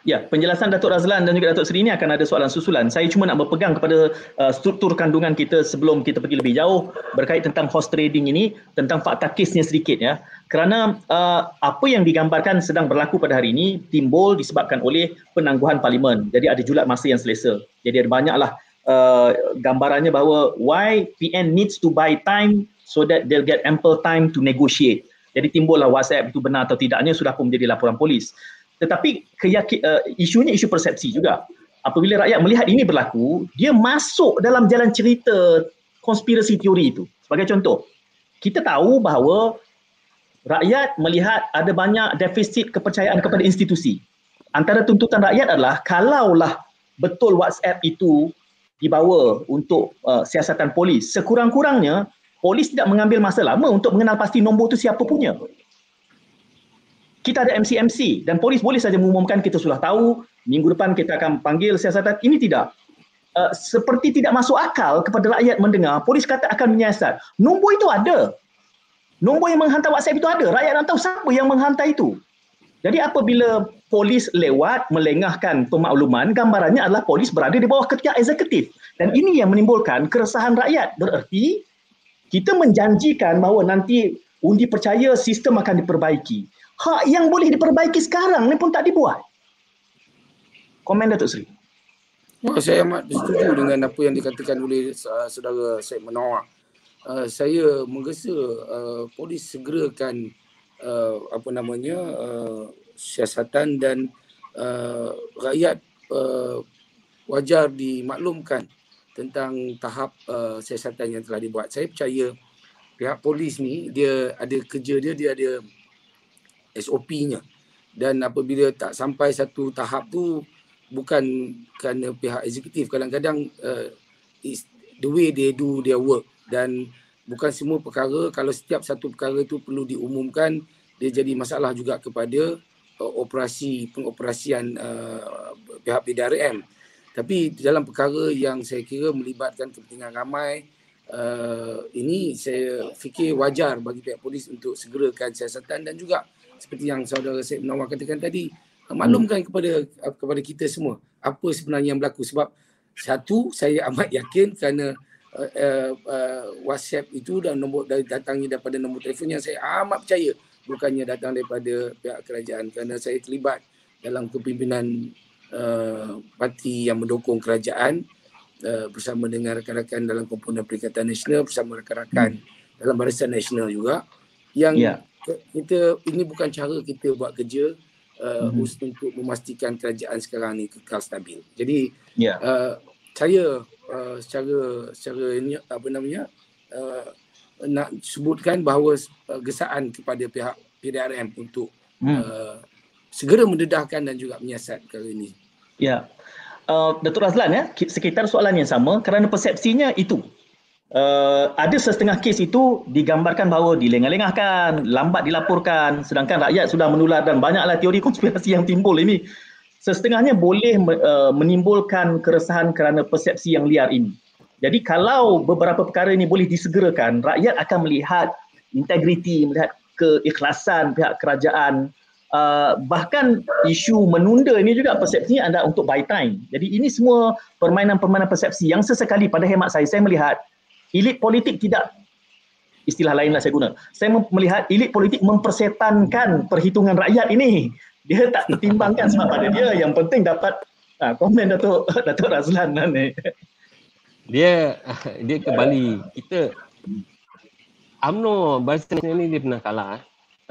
Ya, penjelasan Datuk Razlan dan juga Datuk Seri ini akan ada soalan susulan. Saya cuma nak berpegang kepada uh, struktur kandungan kita sebelum kita pergi lebih jauh berkait tentang horse trading ini, tentang fakta kesnya sedikit ya. Kerana uh, apa yang digambarkan sedang berlaku pada hari ini timbul disebabkan oleh penangguhan parlimen. Jadi ada julat masa yang selesa. Jadi ada banyaklah uh, gambarannya bahawa why PN needs to buy time so that they'll get ample time to negotiate. Jadi timbullah WhatsApp itu benar atau tidaknya sudah pun menjadi laporan polis. Tetapi keyakin, uh, isunya isu persepsi juga. Apabila rakyat melihat ini berlaku, dia masuk dalam jalan cerita konspirasi teori itu. Sebagai contoh, kita tahu bahawa rakyat melihat ada banyak defisit kepercayaan kepada institusi. Antara tuntutan rakyat adalah kalaulah betul WhatsApp itu dibawa untuk uh, siasatan polis, sekurang-kurangnya polis tidak mengambil masa lama untuk mengenal pasti nombor itu siapa punya kita ada MCMC dan polis boleh saja mengumumkan kita sudah tahu minggu depan kita akan panggil siasatan. Ini tidak. Uh, seperti tidak masuk akal kepada rakyat mendengar polis kata akan menyiasat. Nombor itu ada. Nombor yang menghantar WhatsApp itu ada. Rakyat nak tahu siapa yang menghantar itu. Jadi apabila polis lewat melengahkan pemakluman gambarannya adalah polis berada di bawah ketika eksekutif. Dan ini yang menimbulkan keresahan rakyat. Bererti kita menjanjikan bahawa nanti undi percaya sistem akan diperbaiki hak yang boleh diperbaiki sekarang ni pun tak dibuat. Komen Datuk Seri. Oh, saya amat setuju dengan apa yang dikatakan oleh uh, saudara Syed Menawar. Uh, saya menggesa uh, polis segerakan uh, apa namanya uh, siasatan dan uh, rakyat uh, wajar dimaklumkan tentang tahap uh, siasatan yang telah dibuat. Saya percaya pihak polis ni dia ada kerja dia dia ada SOP-nya. Dan apabila tak sampai satu tahap tu bukan kerana pihak eksekutif kadang-kadang uh, the way they do their work dan bukan semua perkara kalau setiap satu perkara tu perlu diumumkan dia jadi masalah juga kepada uh, operasi pengoperasian uh, pihak PDRM. Tapi dalam perkara yang saya kira melibatkan kepentingan ramai uh, ini saya fikir wajar bagi pihak polis untuk segerakan siasatan dan juga seperti yang saudara Syed Nawar katakan tadi maklumkan hmm. kepada kepada kita semua apa sebenarnya yang berlaku sebab satu saya amat yakin kerana uh, uh, uh, WhatsApp itu dan nombor dari datangnya daripada nombor telefon yang saya amat percaya bukannya datang daripada pihak kerajaan kerana saya terlibat dalam kepimpinan uh, parti yang mendukung kerajaan uh, bersama dengan rakan-rakan dalam komponen Perikatan Nasional bersama rakan-rakan hmm. dalam Barisan Nasional juga yang yeah kita ini bukan cara kita buat kerja uh, mm-hmm. untuk memastikan kerajaan sekarang ni kekal stabil. Jadi yeah. uh, saya uh, secara secara ini apa namanya uh, nak sebutkan bahawa uh, gesaan kepada pihak PDRM untuk mm. uh, segera mendedahkan dan juga menyiasat perkara ini. Ya. Yeah. Uh, Datuk Razlan ya, sekitar soalan yang sama kerana persepsinya itu uh, ada setengah kes itu digambarkan bahawa dilengah-lengahkan, lambat dilaporkan sedangkan rakyat sudah menular dan banyaklah teori konspirasi yang timbul ini. Setengahnya boleh uh, menimbulkan keresahan kerana persepsi yang liar ini. Jadi kalau beberapa perkara ini boleh disegerakan, rakyat akan melihat integriti, melihat keikhlasan pihak kerajaan, uh, bahkan isu menunda ini juga persepsinya adalah untuk buy time. Jadi ini semua permainan-permainan persepsi yang sesekali pada hemat saya, saya melihat elit politik tidak istilah lainlah saya guna. Saya melihat elit politik mempersetankan perhitungan rakyat ini. Dia tak pertimbangkan sebab pada dia yang penting dapat ha, komen Datuk Datuk Razlan lah ni. Dia dia ke Bali. Kita UMNO Barisan Nasional ni dia pernah kalah.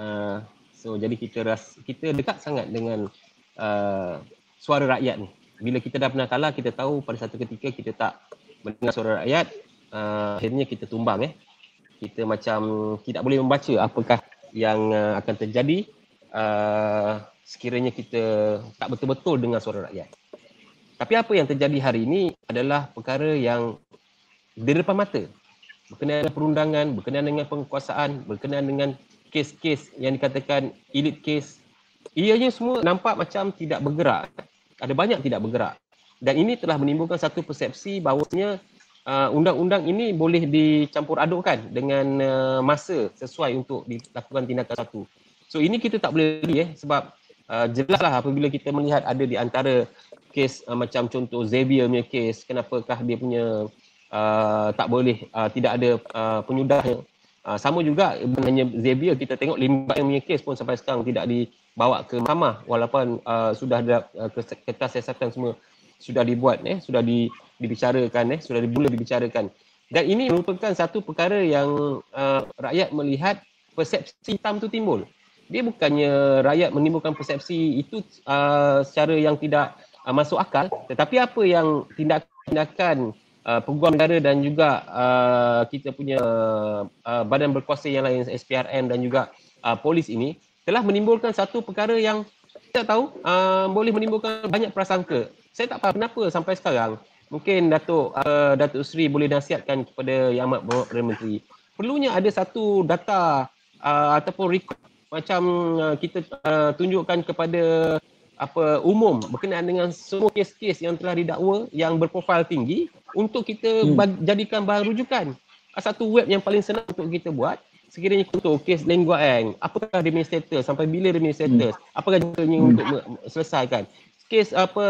Uh, so jadi kita ras, kita dekat sangat dengan uh, suara rakyat ni. Bila kita dah pernah kalah, kita tahu pada satu ketika kita tak mendengar suara rakyat, uh, akhirnya kita tumbang eh. Kita macam tidak boleh membaca apakah yang uh, akan terjadi uh, sekiranya kita tak betul-betul dengar suara rakyat. Tapi apa yang terjadi hari ini adalah perkara yang di depan mata. Berkenaan dengan perundangan, berkenaan dengan penguasaan, berkenaan dengan kes-kes yang dikatakan elite case. Ianya semua nampak macam tidak bergerak. Ada banyak tidak bergerak. Dan ini telah menimbulkan satu persepsi bahawasanya uh, undang-undang ini boleh dicampur adukkan dengan uh, masa sesuai untuk dilakukan tindakan satu. So ini kita tak boleh beli eh sebab uh, jelaslah apabila kita melihat ada di antara kes uh, macam contoh Xavier punya kes kenapakah dia punya uh, tak boleh uh, tidak ada uh, penyudahnya uh, sama juga hanya Xavier kita tengok limbat yang punya kes pun sampai sekarang tidak dibawa ke mahkamah walaupun uh, sudah ada uh, kertas siasatan semua sudah dibuat eh sudah di, dibicarakan eh. Sudah dimula dibicarakan. Dan ini merupakan satu perkara yang uh, rakyat melihat persepsi hitam tu timbul. Dia bukannya rakyat menimbulkan persepsi itu uh, secara yang tidak uh, masuk akal. Tetapi apa yang tindakan uh, peguam negara dan juga uh, kita punya uh, badan berkuasa yang lain SPRM dan juga uh, polis ini telah menimbulkan satu perkara yang kita tahu uh, boleh menimbulkan banyak prasangka. Saya tak faham kenapa sampai sekarang mungkin Datuk uh, Datuk Seri boleh nasihatkan kepada Yang Amat Berhormat Perdana Menteri perlunya ada satu data uh, ataupun rekod macam uh, kita uh, tunjukkan kepada apa umum berkenaan dengan semua kes-kes yang telah didakwa yang berprofil tinggi untuk kita hmm. jadikan bahan rujukan. Satu web yang paling senang untuk kita buat sekiranya contoh kes Lengua Eng, apakah punya status sampai bila punya status? Hmm. Apakah jangkanya hmm. untuk selesaikan? Kes apa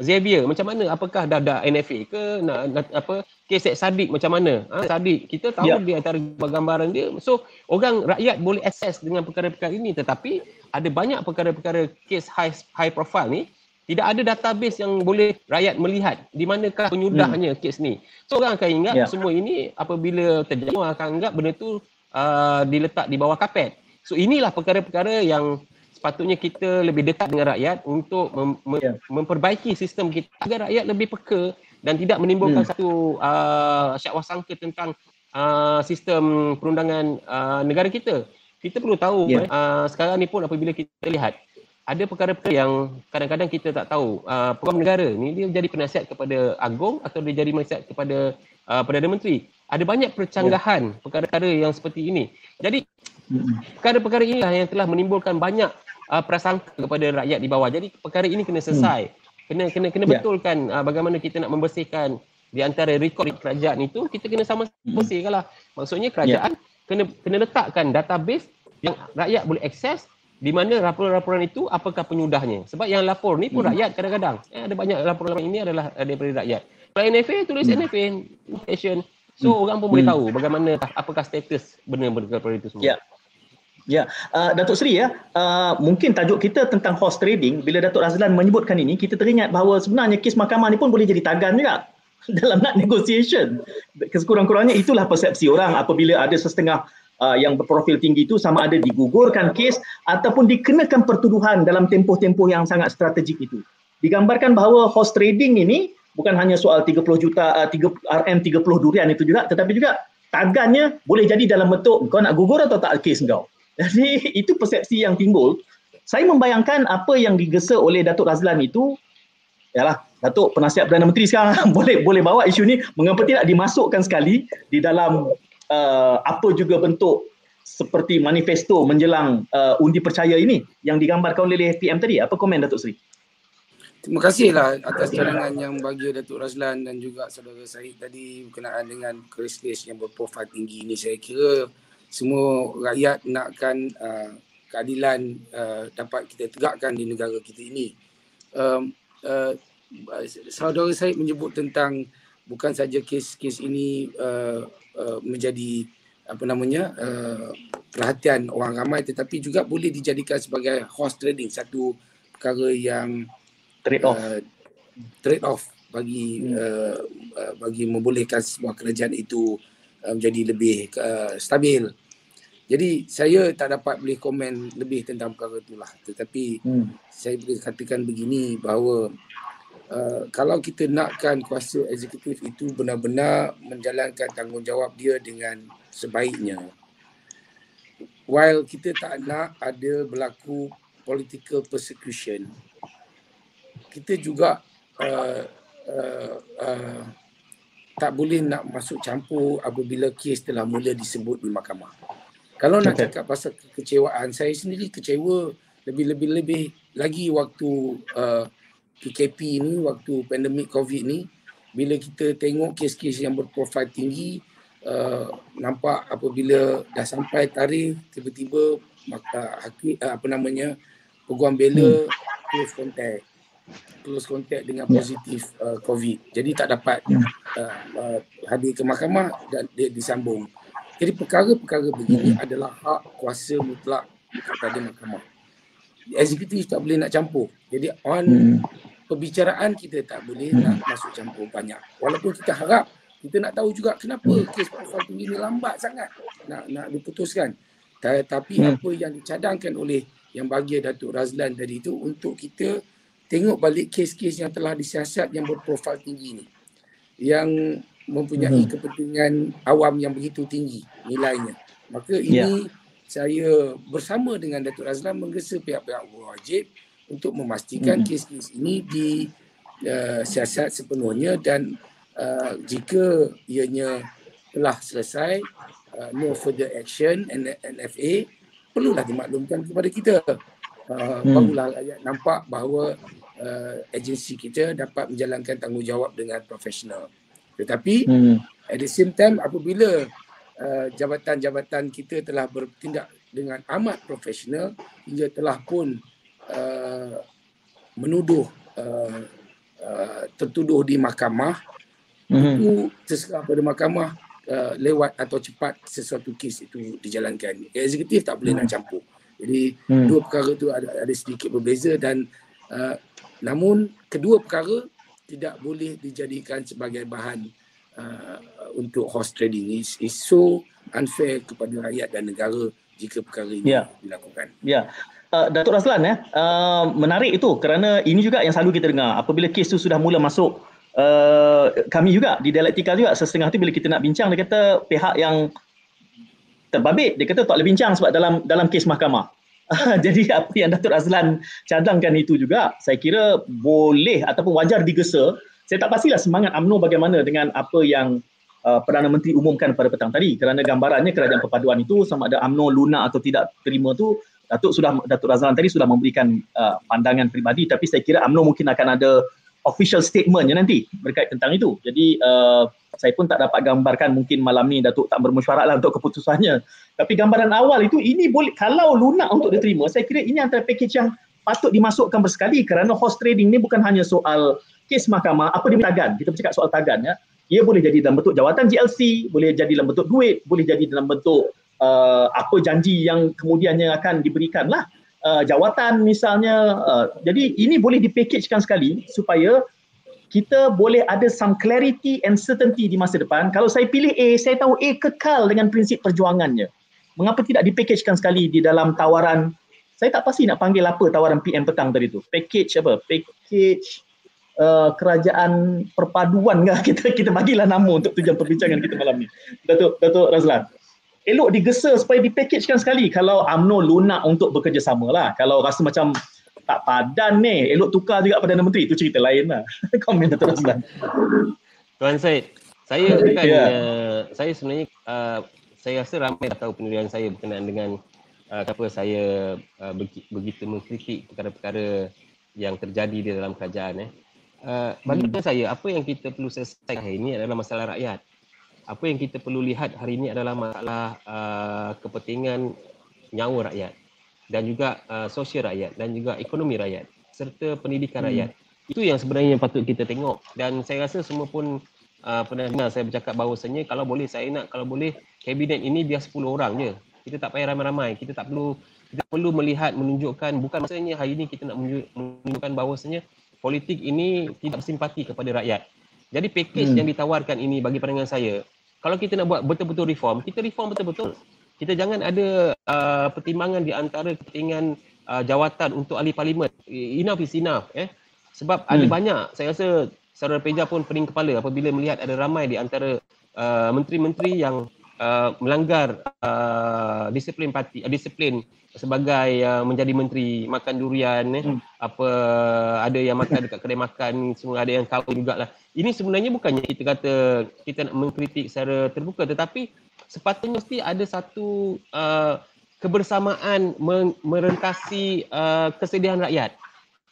Xavier macam mana apakah dah ada NFA ke nak, nak apa kes Sadik macam mana ha, Sadik kita tahu yeah. di antara gambaran dia so orang rakyat boleh akses dengan perkara-perkara ini tetapi ada banyak perkara-perkara kes high high profile ni tidak ada database yang boleh rakyat melihat di manakah penyudahnya hmm. kes ni so orang akan ingat yeah. semua ini apabila terjadi orang akan anggap benda tu uh, diletak di bawah kapet so inilah perkara-perkara yang sepatutnya kita lebih dekat dengan rakyat untuk mem- yeah. memperbaiki sistem kita agar rakyat lebih peka dan tidak menimbulkan hmm. satu uh, syak wasangka tentang uh, sistem perundangan uh, negara kita. Kita perlu tahu yeah. uh, sekarang ni pun apabila kita lihat ada perkara-perkara yang kadang-kadang kita tak tahu. Uh, program negara ni dia jadi penasihat kepada Agong atau dia jadi penasihat kepada uh, Perdana Menteri. Ada banyak percanggahan yeah. perkara-perkara yang seperti ini. Jadi hmm. perkara-perkara inilah yang telah menimbulkan banyak uh, prasangka kepada rakyat di bawah. Jadi perkara ini kena selesai. Hmm. Kena kena kena yeah. betulkan uh, bagaimana kita nak membersihkan di antara rekod kerajaan itu kita kena sama hmm. bersihkanlah. Maksudnya kerajaan yeah. kena kena letakkan database yang rakyat boleh akses di mana laporan-laporan itu apakah penyudahnya. Sebab yang lapor ni pun hmm. rakyat kadang-kadang. Eh, ada banyak laporan ini adalah daripada rakyat. Kalau NFA tulis hmm. NFA information. So hmm. orang pun boleh hmm. tahu bagaimana apakah status benar-benar itu semua. Yeah. Ya, uh, Datuk Seri ya, uh, mungkin tajuk kita tentang horse trading, bila Datuk Razlan menyebutkan ini, kita teringat bahawa sebenarnya kes mahkamah ni pun boleh jadi tagan juga dalam nak negotiation. Sekurang-kurangnya itulah persepsi orang apabila ada setengah uh, yang berprofil tinggi itu sama ada digugurkan kes ataupun dikenakan pertuduhan dalam tempoh-tempoh yang sangat strategik itu. Digambarkan bahawa horse trading ini bukan hanya soal 30 juta uh, 3 RM 30 durian itu juga tetapi juga tagannya boleh jadi dalam bentuk kau nak gugur atau tak kes kau. Jadi itu persepsi yang timbul. Saya membayangkan apa yang digesa oleh Datuk Razlan itu yalah Datuk penasihat Perdana Menteri sekarang boleh boleh bawa isu ni mengapa tidak dimasukkan sekali di dalam uh, apa juga bentuk seperti manifesto menjelang uh, undi percaya ini yang digambarkan oleh PM tadi apa komen Datuk Seri Terima kasihlah atas cadangan yang bagi Datuk Razlan dan juga saudara Syed tadi berkenaan dengan krisis yang berprofil tinggi ini. Saya kira semua rakyat nakkan uh, keadilan uh, dapat kita tegakkan di negara kita ini. Um, uh, saudara Syed menyebut tentang bukan saja kes-kes ini uh, uh, menjadi apa namanya uh, perhatian orang ramai tetapi juga boleh dijadikan sebagai horse trading satu perkara yang trade off uh, trade off bagi hmm. uh, uh, bagi membolehkan sebuah kerajaan itu uh, menjadi lebih uh, stabil. Jadi saya tak dapat boleh komen lebih tentang perkara itulah. Tetapi hmm. saya boleh katakan begini bahawa uh, kalau kita nakkan kuasa eksekutif itu benar-benar menjalankan tanggungjawab dia dengan sebaiknya. While kita tak nak ada berlaku political persecution, kita juga uh, uh, uh, tak boleh nak masuk campur apabila kes telah mula disebut di mahkamah. Kalau nak cakap pasal kekecewaan, saya sendiri kecewa lebih-lebih lagi waktu uh, PKP ni, waktu pandemik COVID ni, bila kita tengok kes-kes yang berprofil tinggi, uh, nampak apabila dah sampai tarikh, tiba-tiba maka uh, apa namanya, peguam bela hmm. close contact close contact dengan ya. positif uh, COVID. Jadi tak dapat ya. uh, uh, hadir ke mahkamah dan dia disambung. Jadi perkara-perkara begini hmm. adalah hak kuasa mutlak kepada mahkamah. Eksekutif tak boleh nak campur. Jadi on perbicaraan kita tak boleh nak masuk campur banyak. Walaupun kita harap kita nak tahu juga kenapa kes profil tinggi ini lambat sangat nak nak diputuskan. Tapi apa yang dicadangkan oleh yang bagi Datuk Razlan tadi itu untuk kita tengok balik kes-kes yang telah disiasat yang berprofil tinggi ni yang mempunyai hmm. kepentingan awam yang begitu tinggi nilainya maka ini yeah. saya bersama dengan Datuk Razlan menggesa pihak-pihak wajib untuk memastikan hmm. kes-kes ini di uh, siasat sepenuhnya dan uh, jika ianya telah selesai uh, no further action NFA perlulah dimaklumkan kepada kita uh, hmm. barulah rakyat nampak bahawa uh, agensi kita dapat menjalankan tanggungjawab dengan profesional. Tetapi hmm. at the same time apabila uh, jabatan-jabatan kita telah bertindak dengan amat profesional hingga telah pun uh, menuduh uh, uh, tertuduh di mahkamah hmm. itu terserah pada mahkamah uh, lewat atau cepat sesuatu kes itu dijalankan. Eksekutif tak boleh hmm. nak campur. Jadi hmm. dua perkara itu ada, ada sedikit berbeza dan uh, Namun kedua perkara tidak boleh dijadikan sebagai bahan uh, untuk horse trading. It's, it's so unfair kepada rakyat dan negara jika perkara ini yeah. dilakukan. Ya. Yeah. Uh, Datuk Raslan ya, uh, menarik itu kerana ini juga yang selalu kita dengar. Apabila kes itu sudah mula masuk uh, kami juga di dialektika juga setengah tu bila kita nak bincang dia kata pihak yang terbabit dia kata tak boleh bincang sebab dalam dalam kes mahkamah. jadi apa yang Datuk Azlan cadangkan itu juga saya kira boleh ataupun wajar digesa. Saya tak pastilah semangat UMNO bagaimana dengan apa yang uh, Perdana Menteri umumkan pada petang tadi. Kerana gambarannya kerajaan perpaduan itu sama ada UMNO lunak atau tidak terima tu Datuk sudah Datuk Razlan tadi sudah memberikan uh, pandangan peribadi. Tapi saya kira UMNO mungkin akan ada official statementnya nanti berkait tentang itu. Jadi uh, saya pun tak dapat gambarkan mungkin malam ni Datuk tak bermesyuarat lah untuk keputusannya. Tapi gambaran awal itu ini boleh kalau lunak untuk diterima, saya kira ini antara package yang patut dimasukkan bersekali kerana horse trading ni bukan hanya soal kes mahkamah, apa dia tagan. Kita bercakap soal tagan ya. Ia boleh jadi dalam bentuk jawatan GLC, boleh jadi dalam bentuk duit, boleh jadi dalam bentuk uh, apa janji yang kemudiannya akan diberikan lah uh, jawatan misalnya. Uh, jadi ini boleh dipackagekan sekali supaya kita boleh ada some clarity and certainty di masa depan. Kalau saya pilih A, saya tahu A kekal dengan prinsip perjuangannya. Mengapa tidak dipackagekan sekali di dalam tawaran saya tak pasti nak panggil apa tawaran PM petang tadi tu. Package apa? Package uh, kerajaan perpaduan ke kita kita bagilah nama untuk tujuan perbincangan kita malam ni. Datuk Datuk Razlan elok digesa supaya dipackagekan sekali kalau UMNO lunak untuk bekerjasama lah. Kalau rasa macam tak padan ni elok tukar juga Perdana Menteri itu cerita lain lah komen Dato' Razlan Tuan Syed saya bukan yeah. uh, saya sebenarnya uh, saya rasa ramai dah tahu pendirian saya berkenaan dengan uh, apa saya uh, begitu mengkritik perkara-perkara yang terjadi di dalam kerajaan eh. Uh, bagi hmm. saya apa yang kita perlu selesaikan hari ini adalah masalah rakyat. Apa yang kita perlu lihat hari ini adalah masalah uh, kepentingan nyawa rakyat dan juga uh, sosial rakyat dan juga ekonomi rakyat serta pendidikan hmm. rakyat. Itu yang sebenarnya patut kita tengok dan saya rasa semua pun uh, pernah dengar saya bercakap bahawasanya kalau boleh saya nak kalau boleh kabinet ini biar 10 orang je. Kita tak payah ramai-ramai. Kita tak perlu kita perlu melihat menunjukkan bukan maksudnya hari ini kita nak menunjukkan bahawasanya politik ini tidak bersimpati kepada rakyat. Jadi package hmm. yang ditawarkan ini bagi pandangan saya, kalau kita nak buat betul-betul reform, kita reform betul-betul. Kita jangan ada uh, pertimbangan di antara kepentingan uh, jawatan untuk ahli parlimen. Enough is enough. Eh? Sebab hmm. ada banyak, saya rasa saudara Peja pun pening kepala apabila melihat ada ramai di antara uh, menteri-menteri yang uh, melanggar uh, disiplin parti, uh, disiplin sebagai uh, menjadi menteri makan durian eh. Hmm. apa ada yang makan dekat kedai makan semua ada yang kahwin jugalah. Ini sebenarnya bukannya kita kata kita nak mengkritik secara terbuka tetapi sepatutnya mesti ada satu uh, kebersamaan merentasi uh, kesedihan rakyat.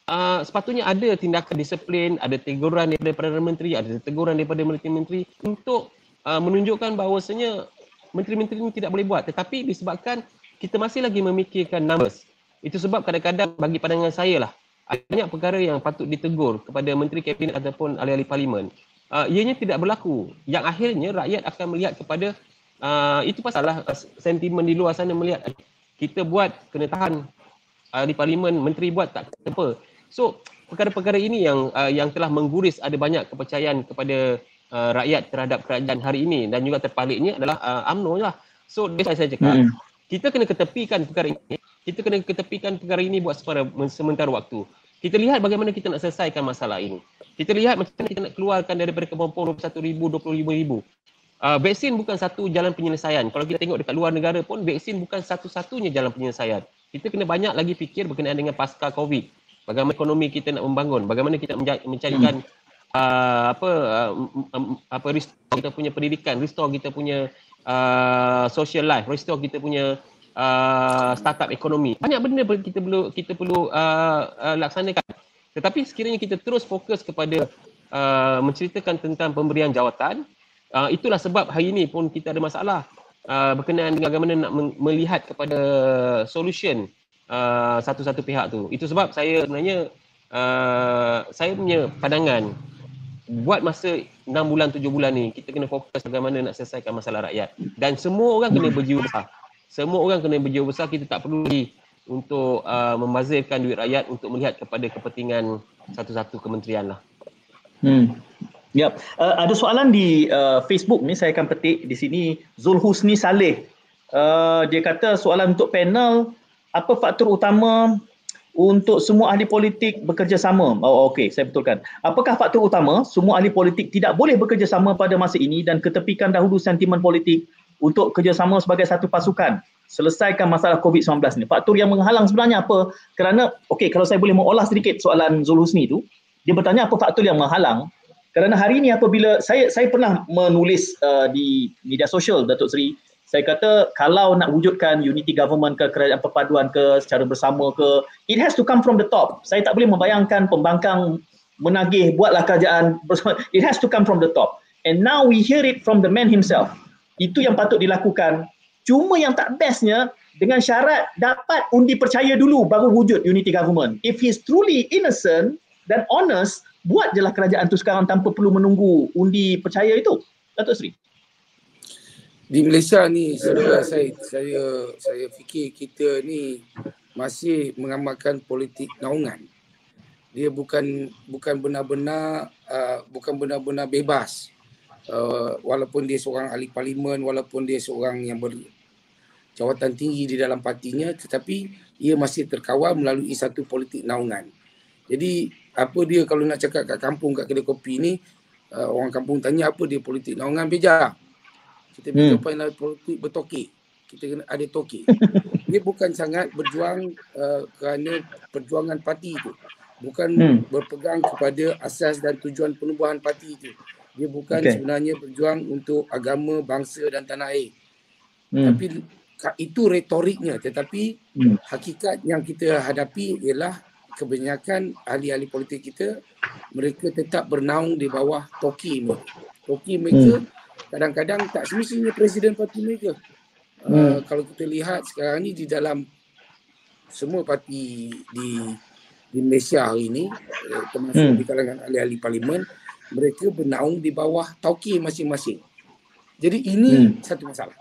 Uh, sepatutnya ada tindakan disiplin ada teguran daripada Perdana Menteri ada teguran daripada menteri-menteri untuk uh, menunjukkan bahawasanya menteri-menteri ini tidak boleh buat tetapi disebabkan kita masih lagi memikirkan numbers. Itu sebab kadang-kadang bagi pandangan saya lah, ada banyak perkara yang patut ditegur kepada Menteri Kabinet ataupun ahli-ahli parlimen. Uh, ianya tidak berlaku. Yang akhirnya rakyat akan melihat kepada, uh, itu pasal lah sentimen di luar sana melihat kita buat kena tahan ahli parlimen, menteri buat tak apa. So, perkara-perkara ini yang uh, yang telah mengguris ada banyak kepercayaan kepada uh, rakyat terhadap kerajaan hari ini dan juga terpaliknya adalah uh, UMNO lah. So, that's saya cakap. Hmm kita kena ketepikan perkara ini. Kita kena ketepikan perkara ini buat sementara waktu. Kita lihat bagaimana kita nak selesaikan masalah ini. Kita lihat macam mana kita nak keluarkan daripada kemampuan 21,000, 25,000. Uh, vaksin bukan satu jalan penyelesaian. Kalau kita tengok dekat luar negara pun, vaksin bukan satu-satunya jalan penyelesaian. Kita kena banyak lagi fikir berkenaan dengan pasca COVID. Bagaimana ekonomi kita nak membangun. Bagaimana kita mencarikan uh, apa uh, apa restore kita punya pendidikan, restore kita punya uh, social life, restore kita punya uh, startup ekonomi. Banyak benda kita perlu kita perlu uh, uh, laksanakan. Tetapi sekiranya kita terus fokus kepada uh, menceritakan tentang pemberian jawatan, uh, itulah sebab hari ini pun kita ada masalah uh, berkenaan dengan bagaimana nak melihat kepada solution uh, satu-satu pihak tu. Itu sebab saya sebenarnya uh, saya punya pandangan buat masa 6 bulan 7 bulan ni kita kena fokus bagaimana nak selesaikan masalah rakyat. Dan semua orang kena berjiwa besar. Semua orang kena berjiwa besar kita tak perlu lagi untuk uh, membazirkan duit rakyat untuk melihat kepada kepentingan satu-satu kementerian lah. Hmm. Yep uh, ada soalan di uh, Facebook ni saya akan petik di sini. Zulhusni Saleh. Uh, dia kata soalan untuk panel apa faktor utama untuk semua ahli politik bekerjasama. Oh okey, saya betulkan. Apakah faktor utama semua ahli politik tidak boleh bekerjasama pada masa ini dan ketepikan dahulu sentimen politik untuk kerjasama sebagai satu pasukan selesaikan masalah COVID-19 ni. Faktor yang menghalang sebenarnya apa? Kerana okey, kalau saya boleh mengolah sedikit soalan Zulhusni tu, dia bertanya apa faktor yang menghalang? Kerana hari ini apabila saya saya pernah menulis uh, di media sosial Datuk Seri saya kata kalau nak wujudkan unity government ke kerajaan perpaduan ke secara bersama ke it has to come from the top. Saya tak boleh membayangkan pembangkang menagih buatlah kerajaan bersama. It has to come from the top. And now we hear it from the man himself. Itu yang patut dilakukan. Cuma yang tak bestnya dengan syarat dapat undi percaya dulu baru wujud unity government. If he's truly innocent dan honest buat jelah kerajaan tu sekarang tanpa perlu menunggu undi percaya itu. Datuk Seri di Malaysia ni saudara saya saya saya fikir kita ni masih mengamalkan politik naungan. Dia bukan bukan benar-benar uh, bukan benar-benar bebas. Uh, walaupun dia seorang ahli parlimen, walaupun dia seorang yang berjawatan tinggi di dalam partinya tetapi ia masih terkawal melalui satu politik naungan. Jadi apa dia kalau nak cakap kat kampung kat kedai kopi ni uh, orang kampung tanya apa dia politik naungan beja kita hmm. politik bertokek. Kita kena ada tokek. dia bukan sangat berjuang uh, kerana perjuangan parti itu. Bukan hmm. berpegang kepada asas dan tujuan penubuhan parti itu. Dia bukan okay. sebenarnya berjuang untuk agama, bangsa dan tanah air. Hmm. Tapi itu retoriknya tetapi hmm. hakikat yang kita hadapi ialah kebanyakan ahli-ahli politik kita mereka tetap bernaung di bawah toki mereka. Toki mereka hmm. Kadang-kadang tak semestinya presiden parti mereka. Hmm. Uh, kalau kita lihat sekarang ni di dalam semua parti di di Malaysia hari ini eh, termasuk hmm. di kalangan ahli-ahli parlimen mereka bernaung di bawah toki masing-masing. Jadi ini hmm. satu masalah.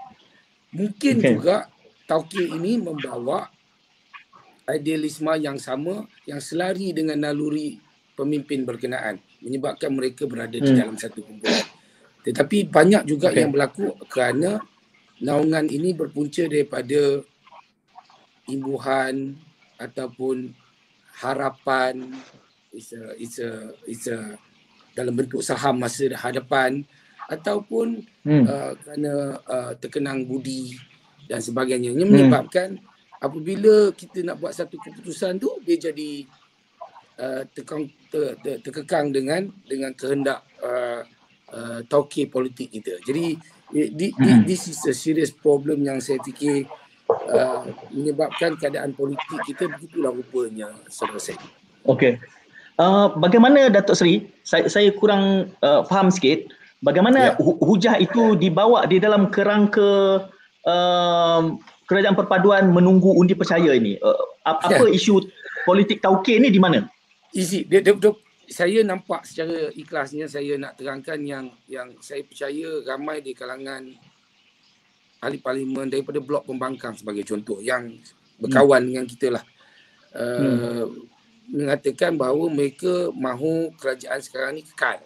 Mungkin okay. juga tauqir ini membawa idealisme yang sama yang selari dengan naluri pemimpin berkenaan menyebabkan mereka berada hmm. di dalam satu kumpulan. Tetapi banyak juga okay. yang berlaku kerana naungan ini berpunca daripada imbuhan ataupun harapan is a, is a, is a, dalam bentuk saham masa hadapan ataupun hmm. uh, kerana uh, terkenang budi dan sebagainya. Ini hmm. menyebabkan apabila kita nak buat satu keputusan tu dia jadi uh, tekang, ter, ter, terkekang dengan dengan kehendak uh, uh, tauke politik kita. Jadi di, hmm. this is a serious problem yang saya fikir uh, menyebabkan keadaan politik kita begitulah rupanya selesai. Okey. Uh, bagaimana Datuk Seri? Saya, saya kurang uh, faham sikit bagaimana ya. hujah itu dibawa di dalam kerangka um, kerajaan perpaduan menunggu undi percaya ini uh, apa ya. isu politik tauke ni di mana easy dia, dia, dia, saya nampak secara ikhlasnya saya nak terangkan yang yang saya percaya ramai di kalangan ahli parlimen daripada blok pembangkang sebagai contoh yang berkawan hmm. dengan kita lah uh, hmm. mengatakan bahawa mereka mahu kerajaan sekarang ni kekal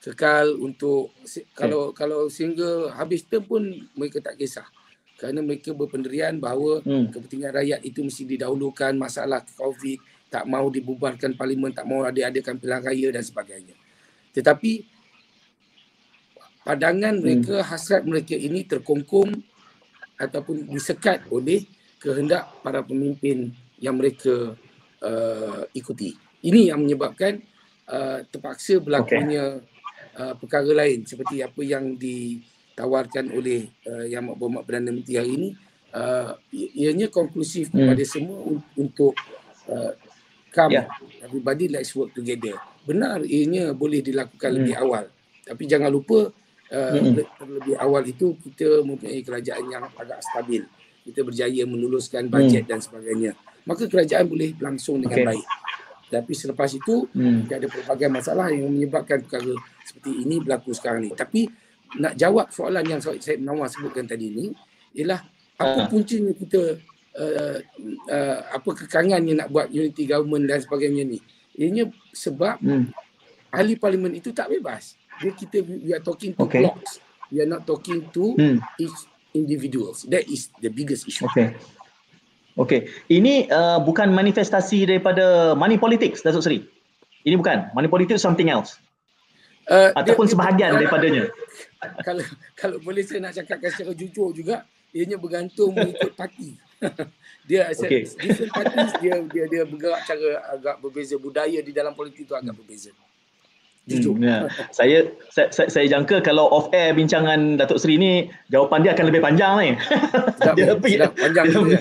kekal untuk kalau hmm. kalau sehingga habis term pun mereka tak kisah kerana mereka berpendirian bahawa hmm. kepentingan rakyat itu mesti didahulukan masalah covid tak mau dibubarkan parlimen tak mau ada-adakan pilihan raya dan sebagainya tetapi pandangan hmm. mereka hasrat mereka ini terkongkong ataupun disekat oleh kehendak para pemimpin yang mereka uh, ikuti ini yang menyebabkan uh, terpaksa berlakunya okay uh, perkara lain seperti apa yang ditawarkan oleh uh, Yang Berhormat Perdana Menteri hari ini uh, ianya konklusif hmm. kepada semua untuk uh, come yeah. everybody let's work together benar ianya boleh dilakukan hmm. lebih awal tapi jangan lupa uh, hmm. lebih awal itu kita mempunyai kerajaan yang agak stabil kita berjaya meluluskan bajet hmm. dan sebagainya maka kerajaan boleh berlangsung dengan okay. baik tapi selepas itu hmm. ada pelbagai masalah yang menyebabkan perkara seperti ini berlaku sekarang ni. Tapi nak jawab soalan yang saya Nawar sebutkan tadi ni ialah apa uh. puncanya kita uh, uh, apa kekangannya nak buat unity government dan sebagainya ni. Ianya sebab hmm. ahli parlimen itu tak bebas. Dia kita we are talking to okay. blocks. We are not talking to hmm. each individuals. That is the biggest issue. Okay. Okey, ini uh, bukan manifestasi daripada money politics, Datuk Seri. Ini bukan. Money politics something else. Uh, Ataupun dia, sebahagian dia, daripadanya. Kalau kalau boleh saya nak cakapkan secara jujur juga, ianya bergantung mengikut parti. dia okay. different parties dia dia dia bergerak cara agak berbeza budaya di dalam politik itu agak berbeza. Jujur. Hmm, ya. saya, saya saya jangka kalau off air bincangan Datuk Seri ni jawapan dia akan lebih panjang ni. Sedap, dia sedap, panjang dia.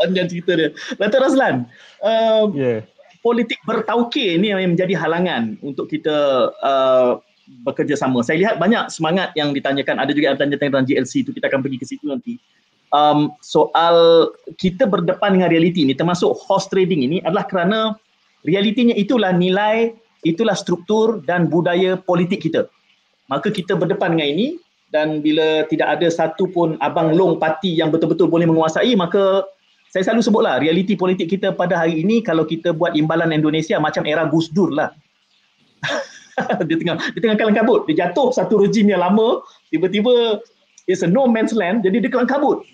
panjang cerita dia. Datuk Razlan, um, yeah. politik bertauke ni yang menjadi halangan untuk kita uh, bekerjasama. Saya lihat banyak semangat yang ditanyakan. Ada juga yang tanya tentang GLC itu. Kita akan pergi ke situ nanti. Um, soal kita berdepan dengan realiti ini termasuk horse trading ini adalah kerana realitinya itulah nilai, itulah struktur dan budaya politik kita. Maka kita berdepan dengan ini dan bila tidak ada satu pun abang long parti yang betul-betul boleh menguasai maka saya selalu sebutlah realiti politik kita pada hari ini kalau kita buat imbalan Indonesia macam era Gus Dur lah. dia tengah dia tengah kalang kabut. Dia jatuh satu rejim yang lama, tiba-tiba it's a no man's land jadi dia kalang kabut.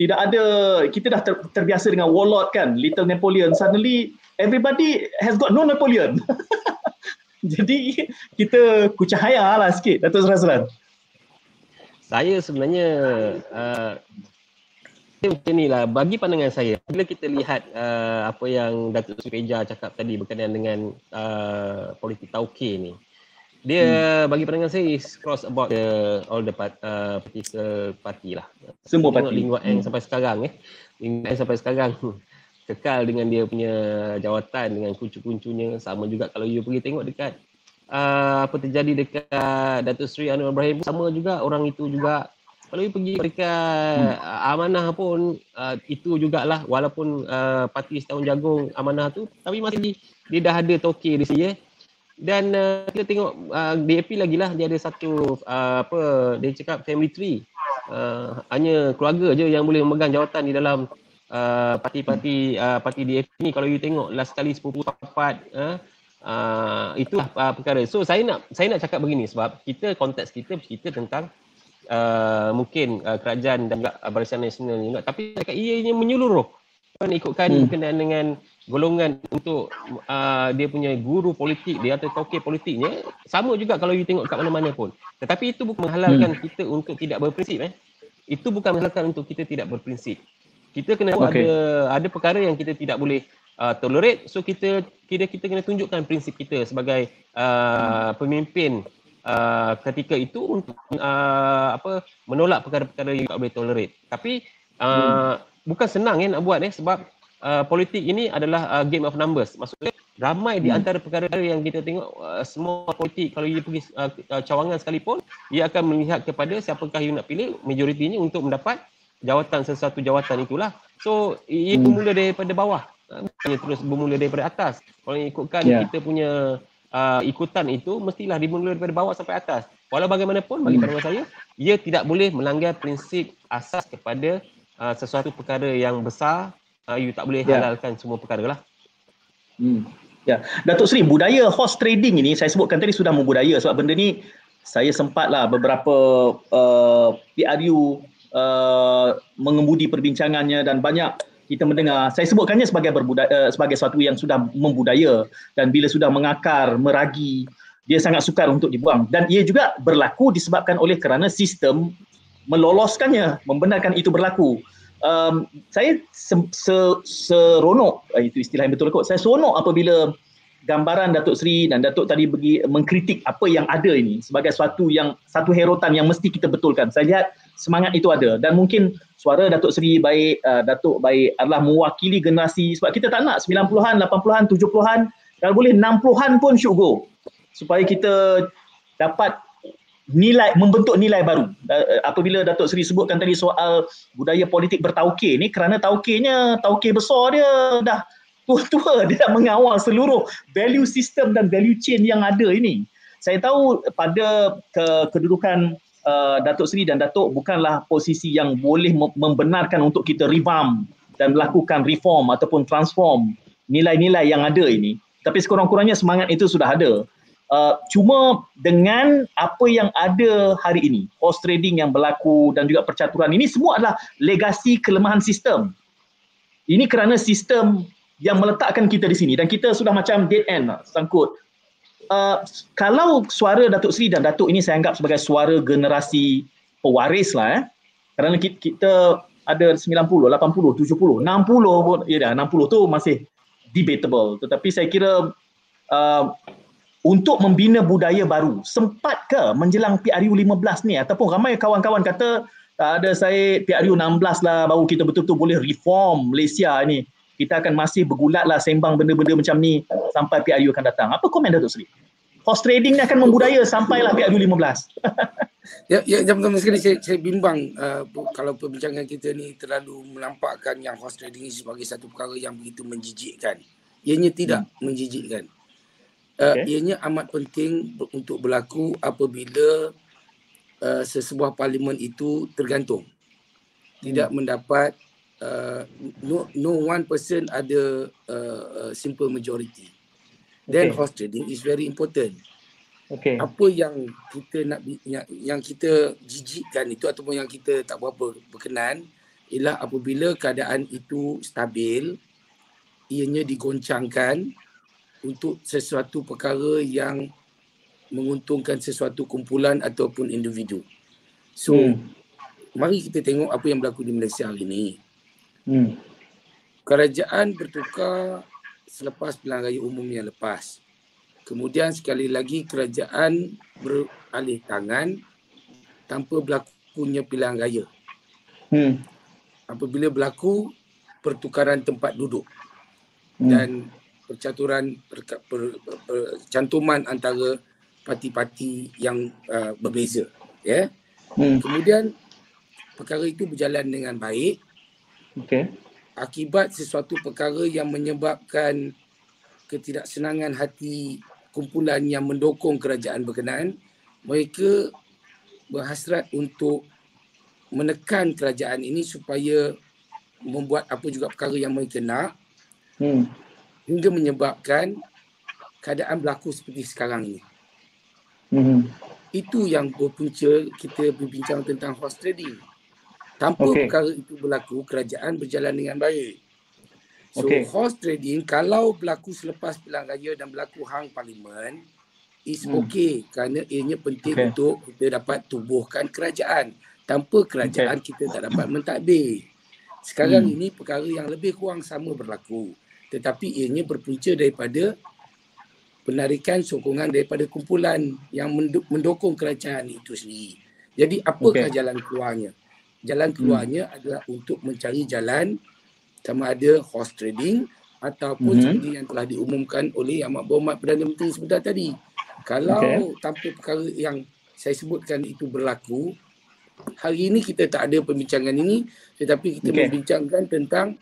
Tidak ada kita dah ter, terbiasa dengan warlord kan, little Napoleon suddenly everybody has got no Napoleon. jadi kita kucahaya lah sikit Datuk Serazlan. Saya sebenarnya uh, macam ni lah, bagi pandangan saya, bila kita lihat uh, apa yang Datuk Sri Peja cakap tadi berkenaan dengan uh, politik tauke ni, dia hmm. bagi pandangan saya is cross about the, all the part, uh, political party lah. Semua parti. Tengok hmm. sampai sekarang eh. Lingkuan sampai sekarang kekal dengan dia punya jawatan dengan kuncu-kuncunya sama juga kalau you pergi tengok dekat uh, apa terjadi dekat Datuk Seri Anwar Ibrahim sama juga orang itu juga kalau you pergi dekat hmm. amanah pun uh, itu jugalah walaupun uh, parti setahun jagung amanah tu tapi masih dia dah ada toke di sini eh. Dan uh, kita tengok uh, DAP lagi lah dia ada satu uh, apa dia cakap family tree. Uh, hanya keluarga je yang boleh memegang jawatan di dalam uh, parti-parti uh, parti DAP ni. Kalau you tengok last kali sepupu rapat uh, uh, itulah uh, perkara. So saya nak saya nak cakap begini sebab kita konteks kita bercerita tentang uh, mungkin uh, kerajaan dan juga uh, Barisan Nasional juga. Tapi cakap ianya menyeluruh. Kan ikutkan hmm. berkenaan dengan golongan untuk uh, dia punya guru politik dia atau toke politiknya sama juga kalau you tengok kat mana-mana pun tetapi itu bukan menghalalkan hmm. kita untuk tidak berprinsip eh itu bukan menghalalkan untuk kita tidak berprinsip kita kena okay. ada ada perkara yang kita tidak boleh uh, tolerate so kita kita kita kena tunjukkan prinsip kita sebagai uh, hmm. pemimpin uh, ketika itu untuk uh, apa menolak perkara-perkara yang tak boleh tolerate. Tapi uh, hmm. bukan senang ya nak buat eh sebab uh, politik ini adalah uh, game of numbers. Maksudnya ramai hmm. di antara perkara yang kita tengok uh, semua politik kalau dia pergi uh, cawangan sekalipun dia akan melihat kepada siapakah yang nak pilih majoritinya untuk mendapat jawatan sesuatu jawatan itulah. So ia hmm. bermula daripada bawah. Bukannya terus bermula daripada atas. Kalau ikutkan yeah. kita punya uh, ikutan itu mestilah dimulai daripada bawah sampai atas. Walau bagaimanapun bagi hmm. pandangan saya, ia tidak boleh melanggar prinsip asas kepada uh, sesuatu perkara yang besar. Uh, you tak boleh yeah. halalkan semua perkara lah. Hmm. Ya, Datuk Seri, budaya horse trading ini saya sebutkan tadi sudah membudaya sebab benda ni saya sempatlah beberapa uh, PRU uh, mengemudi perbincangannya dan banyak kita mendengar saya sebutkannya sebagai berbudaya uh, sebagai sesuatu yang sudah membudaya dan bila sudah mengakar meragi dia sangat sukar untuk dibuang dan ia juga berlaku disebabkan oleh kerana sistem meloloskannya membenarkan itu berlaku um, saya se- se- seronok eh, itu istilah yang betul kot. Saya seronok apabila gambaran Datuk Seri dan Datuk tadi bagi mengkritik apa yang ada ini sebagai satu yang satu herotan yang mesti kita betulkan. Saya lihat semangat itu ada. Dan mungkin suara Datuk Seri baik uh, Datuk baik adalah mewakili generasi sebab kita tak nak 90-an 80-an 70-an kalau boleh 60-an pun go. Supaya kita dapat nilai membentuk nilai baru uh, apabila Datuk Seri sebutkan tadi soal budaya politik bertauke ni kerana taukenya tauke besar dia dah tua-tua dia dah mengawal seluruh value system dan value chain yang ada ini saya tahu pada ke, kedudukan uh, Datuk Seri dan Datuk bukanlah posisi yang boleh membenarkan untuk kita revamp dan melakukan reform ataupun transform nilai-nilai yang ada ini. Tapi sekurang-kurangnya semangat itu sudah ada. Uh, cuma dengan apa yang ada hari ini, horse trading yang berlaku dan juga percaturan ini semua adalah legasi kelemahan sistem. Ini kerana sistem yang meletakkan kita di sini dan kita sudah macam dead end sangkut Uh, kalau suara Datuk Seri dan Datuk ini saya anggap sebagai suara generasi pewaris lah eh. Kerana kita, kita ada 90, 80, 70, 60 pun, ya dah 60 tu masih debatable. Tetapi saya kira uh, untuk membina budaya baru, sempat ke menjelang PRU 15 ni ataupun ramai kawan-kawan kata tak ada saya PRU 16 lah baru kita betul-betul boleh reform Malaysia ni kita akan masih bergulat lah sembang benda-benda macam ni sampai PRU akan datang. Apa komen Datuk Seri? Horse trading ni akan membudaya sampailah PRU 15. ya, ya jam pertama sekali saya, saya bimbang uh, kalau perbincangan kita ni terlalu melampakkan yang horse trading ni sebagai satu perkara yang begitu menjijikkan. Ianya tidak hmm. menjijikkan. Uh, okay. Ianya amat penting untuk berlaku apabila uh, sesebuah parlimen itu tergantung. Tidak hmm. mendapat uh, no no one person ada uh, uh, simple majority. Then okay. horse trading is very important. Okay. Apa yang kita nak yang, yang kita jijikkan itu ataupun yang kita tak berapa berkenan ialah apabila keadaan itu stabil ianya digoncangkan untuk sesuatu perkara yang menguntungkan sesuatu kumpulan ataupun individu. So hmm. mari kita tengok apa yang berlaku di Malaysia hari ini Hmm. Kerajaan bertukar selepas pilihan raya umum yang lepas. Kemudian sekali lagi kerajaan beralih tangan tanpa berlakunya pilihan raya. Hmm. Apabila berlaku pertukaran tempat duduk hmm. dan percaturan per, per, per, cantuman antara parti-parti yang uh, berbeza ya. Yeah? Hmm. Kemudian perkara itu berjalan dengan baik. Okay. Akibat sesuatu perkara yang menyebabkan ketidaksenangan hati kumpulan yang mendukung kerajaan berkenaan, mereka berhasrat untuk menekan kerajaan ini supaya membuat apa juga perkara yang mereka nak hmm. Hingga menyebabkan keadaan berlaku seperti sekarang ini. Hmm. Itu yang berpunca kita berbincang tentang horse trading. Tanpa okay. perkara itu berlaku, kerajaan berjalan dengan baik. So okay. horse trading kalau berlaku selepas pilihan raya dan berlaku hang parlimen is hmm. okay kerana ianya penting okay. untuk kita dapat tubuhkan kerajaan. Tanpa kerajaan okay. kita tak dapat mentadbir. Sekarang hmm. ini perkara yang lebih kurang sama berlaku. Tetapi ianya berpunca daripada penarikan sokongan daripada kumpulan yang mendukung kerajaan itu sendiri. Jadi apakah okay. jalan keluarnya? Jalan keluarnya hmm. adalah untuk mencari jalan sama ada horse trading ataupun mm-hmm. seperti yang telah diumumkan oleh Amat Berhormat Perdana Menteri sebentar tadi. Kalau okay. tanpa perkara yang saya sebutkan itu berlaku, hari ini kita tak ada pembincangan ini tetapi kita okay. membincangkan tentang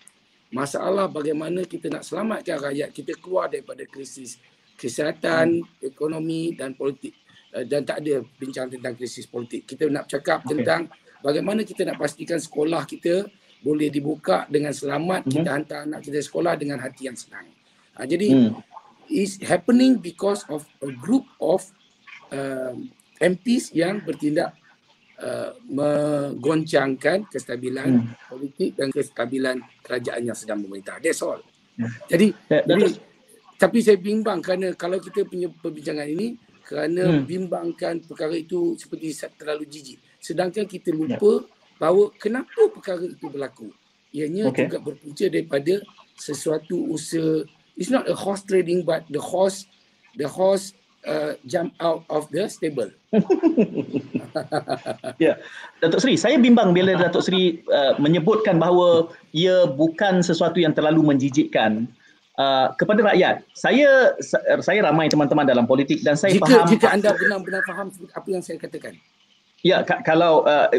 masalah bagaimana kita nak selamatkan rakyat kita keluar daripada krisis kesihatan, hmm. ekonomi dan politik eh, dan tak ada bincang tentang krisis politik. Kita nak cakap okay. tentang bagaimana kita nak pastikan sekolah kita boleh dibuka dengan selamat mm-hmm. kita hantar anak kita sekolah dengan hati yang senang. Ha, jadi mm. is happening because of a group of uh, MPs yang bertindak uh, menggoncangkan kestabilan mm. politik dan kestabilan kerajaan yang sedang memerintah. That's all. Mm. Jadi, yeah, jadi tapi saya bimbang kerana kalau kita punya perbincangan ini kerana mm. bimbangkan perkara itu seperti terlalu jijik. Sedangkan kita lupa yeah bahawa kenapa perkara itu berlaku. Ianya okay. juga berpunca daripada sesuatu usaha it's not a horse trading but the horse the horse uh, jump out of the stable. ya. Yeah. Datuk Seri, saya bimbang bila Datuk Seri uh, menyebutkan bahawa ia bukan sesuatu yang terlalu menjijikkan uh, kepada rakyat. Saya saya ramai teman-teman dalam politik dan saya jika, faham jika anda benar-benar faham apa yang saya katakan. Ya, k- kalau uh,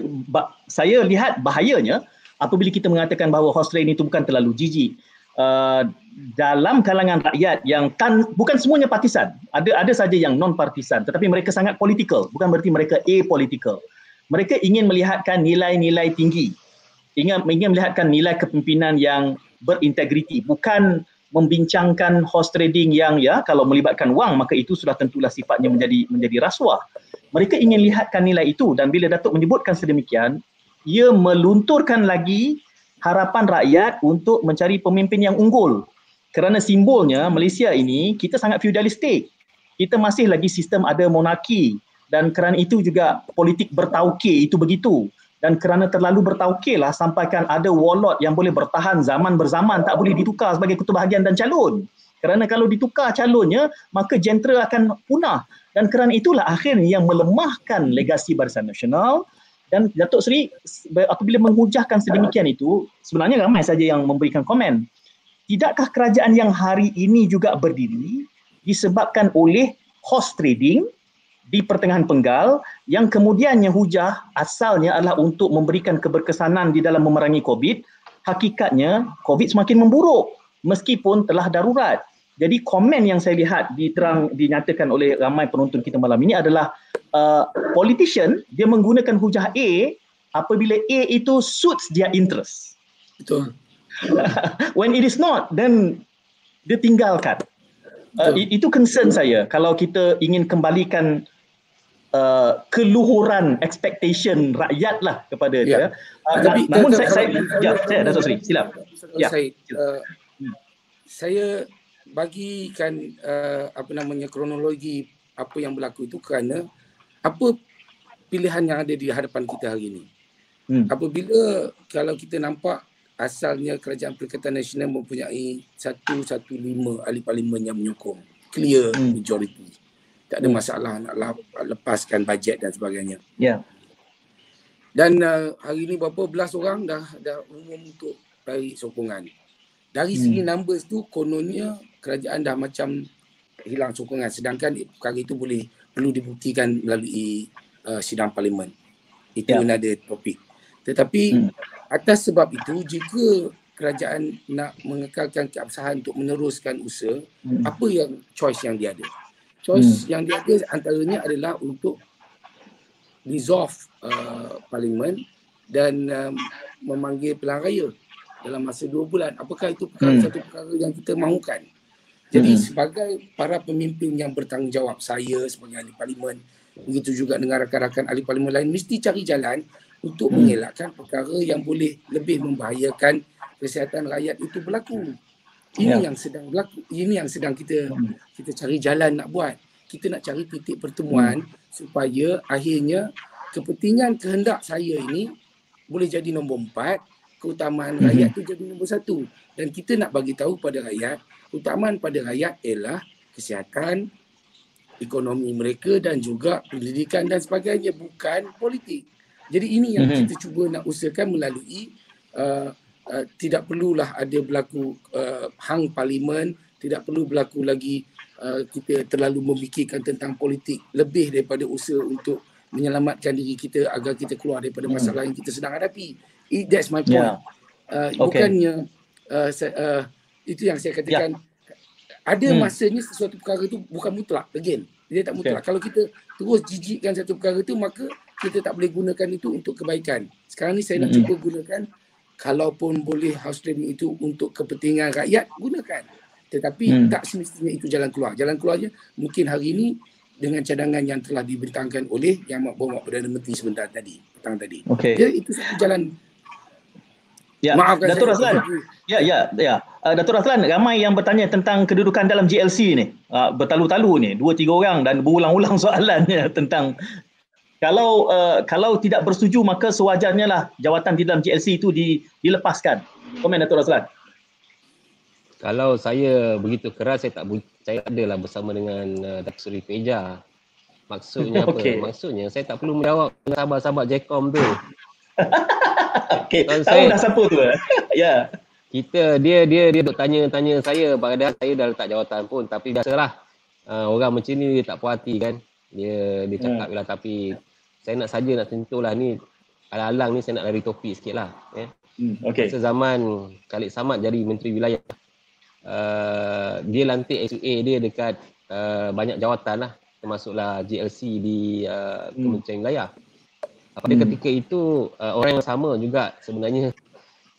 saya lihat bahayanya apabila kita mengatakan bahawa horse trading itu bukan terlalu jijik. Uh, dalam kalangan rakyat yang tan bukan semuanya partisan. Ada ada saja yang non partisan tetapi mereka sangat political. Bukan berarti mereka apolitical. Mereka ingin melihatkan nilai-nilai tinggi. Ingin ingin melihatkan nilai kepimpinan yang berintegriti. Bukan membincangkan horse trading yang ya kalau melibatkan wang maka itu sudah tentulah sifatnya menjadi menjadi rasuah. Mereka ingin lihatkan nilai itu. Dan bila Datuk menyebutkan sedemikian ia melunturkan lagi harapan rakyat untuk mencari pemimpin yang unggul. Kerana simbolnya Malaysia ini kita sangat feudalistik. Kita masih lagi sistem ada monarki. Dan kerana itu juga politik bertauke itu begitu. Dan kerana terlalu bertauke lah sampaikan ada warlord yang boleh bertahan zaman berzaman tak boleh ditukar sebagai ketua bahagian dan calon. Kerana kalau ditukar calonnya maka jentera akan punah. Dan kerana itulah akhirnya yang melemahkan legasi Barisan Nasional dan Datuk Seri apabila menghujahkan sedemikian itu sebenarnya ramai saja yang memberikan komen. Tidakkah kerajaan yang hari ini juga berdiri disebabkan oleh horse trading di pertengahan penggal yang kemudiannya hujah asalnya adalah untuk memberikan keberkesanan di dalam memerangi COVID? Hakikatnya COVID semakin memburuk meskipun telah darurat. Jadi komen yang saya lihat diterang dinyatakan oleh ramai penonton kita malam ini adalah uh, politician dia menggunakan hujah A apabila A itu suits their interest. Betul. When it is not, then dia tinggalkan. Uh, itu concern saya kalau kita ingin kembalikan uh, keluhuran expectation rakyat lah kepada yeah. dia. Uh, Tapi, namun saya, saya, ya, saya, Dato' Sri, silap. Ya, saya, uh, saya bagikan uh, apa namanya kronologi apa yang berlaku itu kerana apa pilihan yang ada di hadapan kita hari ini. Hmm. Apabila kalau kita nampak asalnya kerajaan Perikatan Nasional mempunyai 115 ahli parlimen yang menyokong. Clear hmm. majority. Tak ada hmm. masalah nak lepaskan bajet dan sebagainya. Ya. Yeah. Dan uh, hari ini berapa belas orang dah dah umum untuk tarik sokongan. Dari hmm. segi numbers tu kononnya kerajaan dah macam hilang sokongan sedangkan perkara itu boleh perlu dibuktikan melalui uh, sidang parlimen. Itu yeah. ada topik. Tetapi hmm. atas sebab itu jika kerajaan nak mengekalkan keabsahan untuk meneruskan usaha, hmm. apa yang choice yang dia ada? Choice hmm. yang dia ada antaranya adalah untuk dissolve uh, parlimen dan um, memanggil pilihan raya dalam masa dua bulan. Apakah itu perkara, hmm. satu perkara yang kita mahukan? Jadi hmm. sebagai para pemimpin yang bertanggungjawab, saya sebagai ahli parlimen, begitu juga dengan rakan-rakan ahli parlimen lain, mesti cari jalan untuk hmm. mengelakkan perkara yang boleh lebih membahayakan kesihatan rakyat itu berlaku. Ini ya. yang sedang berlaku. Ini yang sedang kita hmm. kita cari jalan nak buat. Kita nak cari titik pertemuan hmm. supaya akhirnya kepentingan kehendak saya ini boleh jadi nombor empat, keutamaan hmm. rakyat itu jadi nombor satu. Dan kita nak bagi tahu pada rakyat, keutamaan pada rakyat ialah kesihatan, ekonomi mereka dan juga pendidikan dan sebagainya, bukan politik. Jadi ini yang mm-hmm. kita cuba nak usahakan melalui uh, uh, tidak perlulah ada berlaku uh, hang parlimen, tidak perlu berlaku lagi uh, kita terlalu memikirkan tentang politik lebih daripada usaha untuk menyelamatkan diri kita agar kita keluar daripada mm. masalah yang kita sedang hadapi. It, that's my point. Yeah. Uh, okay. Bukannya uh, uh, itu yang saya katakan yeah. ada hmm. masanya sesuatu perkara itu bukan mutlak again dia tak mutlak okay. kalau kita terus jijikkan satu perkara itu maka kita tak boleh gunakan itu untuk kebaikan. Sekarang ni saya nak cuba gunakan kalaupun boleh house training itu untuk kepentingan rakyat, gunakan. Tetapi hmm. tak semestinya itu jalan keluar. Jalan keluarnya mungkin hari ini dengan cadangan yang telah dibentangkan oleh Yang Amat Berhormat Perdana Menteri sebentar tadi, petang tadi. Okay. Jadi itu satu jalan Ya, Maafkan Datuk Raslan. Ya, ya, ya. Uh, Datuk Raslan, ramai yang bertanya tentang kedudukan dalam GLC ni. Uh, bertalu-talu ni, dua tiga orang dan berulang-ulang soalannya tentang kalau uh, kalau tidak bersetuju maka sewajarnya lah jawatan di dalam GLC itu di, dilepaskan. Komen Datuk Raslan. Kalau saya begitu keras saya tak saya adalah bersama dengan uh, Datuk Seri Peja. Maksudnya apa? Okay. Maksudnya saya tak perlu menjawab sahabat-sahabat Jacom tu. Okey, tahu saya, dah siapa tu? ya. Yeah. Kita dia dia dia duk tanya-tanya saya padahal saya dah letak jawatan pun tapi biasalah. Uh, orang macam ni dia tak puas hati kan. Dia dia cakap hmm. lah tapi saya nak saja nak sentuh lah ni alang-alang ni saya nak lari topik sikit lah ya. Hmm, okay. Masa zaman Khalid Samad jadi Menteri Wilayah uh, dia lantik SUA dia dekat uh, banyak jawatan lah termasuklah GLC di uh, hmm. Kementerian Wilayah. Pada hmm. ketika itu uh, orang yang sama juga sebenarnya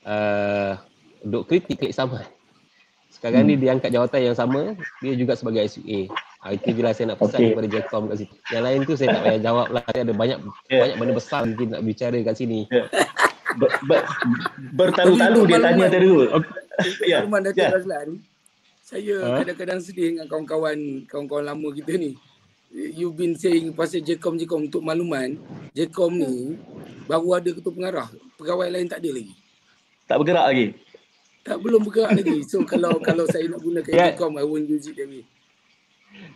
uh, duk kritik Khalid Samad. Sekarang hmm. ni dia angkat jawatan yang sama, dia juga sebagai SUA. Ha, itu je lah saya nak pesan okay. kepada Jacom kat situ. Yang lain tu saya tak payah jawab lah. Saya ada banyak yeah. banyak benda besar mungkin nak bicara kat sini. Yeah. Ber, ber, bertalu-talu dia tanya tadi tu. Ya. Rumah Datuk yeah. Razlan. Saya? Ha? kadang-kadang sedih dengan kawan-kawan kawan-kawan lama kita ni. You've been saying pasal Jacom Jacom untuk makluman, Jacom ni baru ada ketua pengarah. Pegawai lain tak ada lagi. Tak bergerak lagi. Tak belum bergerak lagi. So kalau kalau saya nak gunakan yeah. Jacom I won't use it lagi.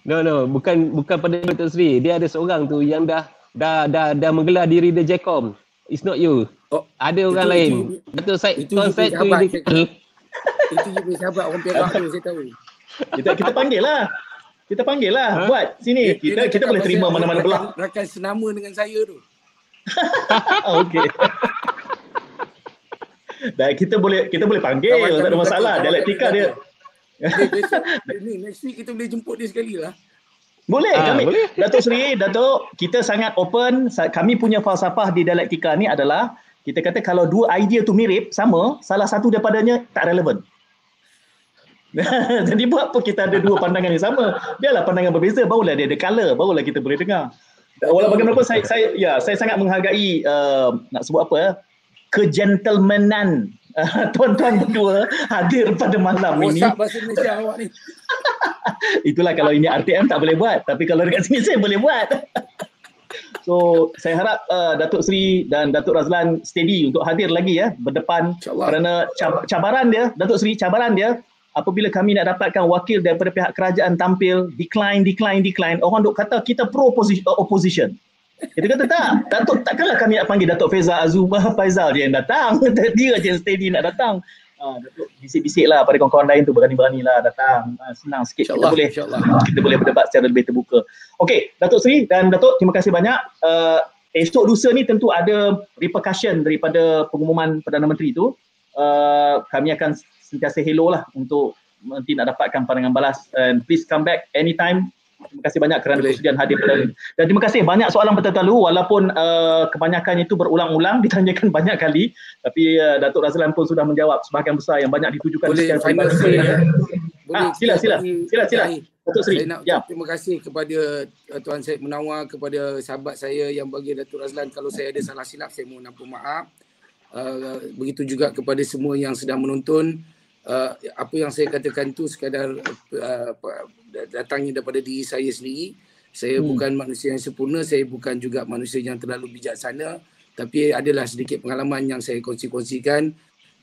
No no bukan bukan pada Datuk Sri. Dia ada seorang tu yang dah dah dah dah menggelar diri the Jacom. It's not you. Oh, ada orang itu, lain. Datuk Said itu konsep tu ini. Itu juga sahabat orang Perak tu saya tahu. Kita kita panggil lah. Kita panggil lah ha? buat sini. Kita kita, kita boleh terima mana-mana belah. Rakan senama dengan saya tu. Okey. Dan kita boleh kita boleh panggil, tak ada masalah. Dialektika dia. Besok, ni, next week kita boleh jemput dia sekali lah. Boleh, ha, kami. Boleh. Datuk Seri, Datuk, kita sangat open. Kami punya falsafah di dialektika ni adalah kita kata kalau dua idea tu mirip, sama, salah satu daripadanya tak relevan. Jadi buat apa kita ada dua pandangan yang sama? Biarlah pandangan berbeza, barulah dia ada color, barulah kita boleh dengar. Walau bagaimanapun saya saya ya saya sangat menghargai uh, nak sebut apa ya, kegentlemanan tuan-tuan berdua hadir pada malam ini. Rosak bahasa Malaysia awak ni. Itulah kalau ini RTM tak boleh buat. Tapi kalau dekat sini saya boleh buat. So saya harap uh, Datuk Seri dan Datuk Razlan steady untuk hadir lagi ya berdepan kerana cab- cabaran dia Datuk Seri cabaran dia apabila kami nak dapatkan wakil daripada pihak kerajaan tampil decline decline decline orang duk kata kita pro opposition. Kita kata tak Datuk takkanlah kami nak panggil Datuk Faizal Azumah Faizal dia yang datang. Dia je steady nak datang. Uh, Datuk bisik-bisik lah pada kawan-kawan lain tu berani-berani lah datang. Uh, senang sikit. Kita boleh kita boleh berdebat secara lebih terbuka. Okey Datuk Seri dan Datuk terima kasih banyak. Uh, esok lusa ni tentu ada repercussion daripada pengumuman Perdana Menteri tu. Uh, kami akan sentiasa hello lah untuk nanti nak dapatkan pandangan balas and please come back anytime Terima kasih banyak kerana persediaan hadir pada ini. Dan terima kasih banyak soalan betul lalu walaupun uh, kebanyakan itu berulang-ulang ditanyakan banyak kali tapi uh, Datuk Razlan pun sudah menjawab sebahagian besar yang banyak ditujukan Boleh, secara peribadi. Ya. Ah, sila sila. Sila sila. Datuk Seri. Saya nak ya. terima kasih kepada uh, Tuan Syed Menawar kepada sahabat saya yang bagi Datuk Razlan kalau saya ada salah silap saya mohon ampun maaf. Uh, begitu juga kepada semua yang sedang menonton uh, apa yang saya katakan tu sekadar uh, datangnya daripada diri saya sendiri. Saya hmm. bukan manusia yang sempurna, saya bukan juga manusia yang terlalu bijaksana, tapi adalah sedikit pengalaman yang saya kongsi-kongsikan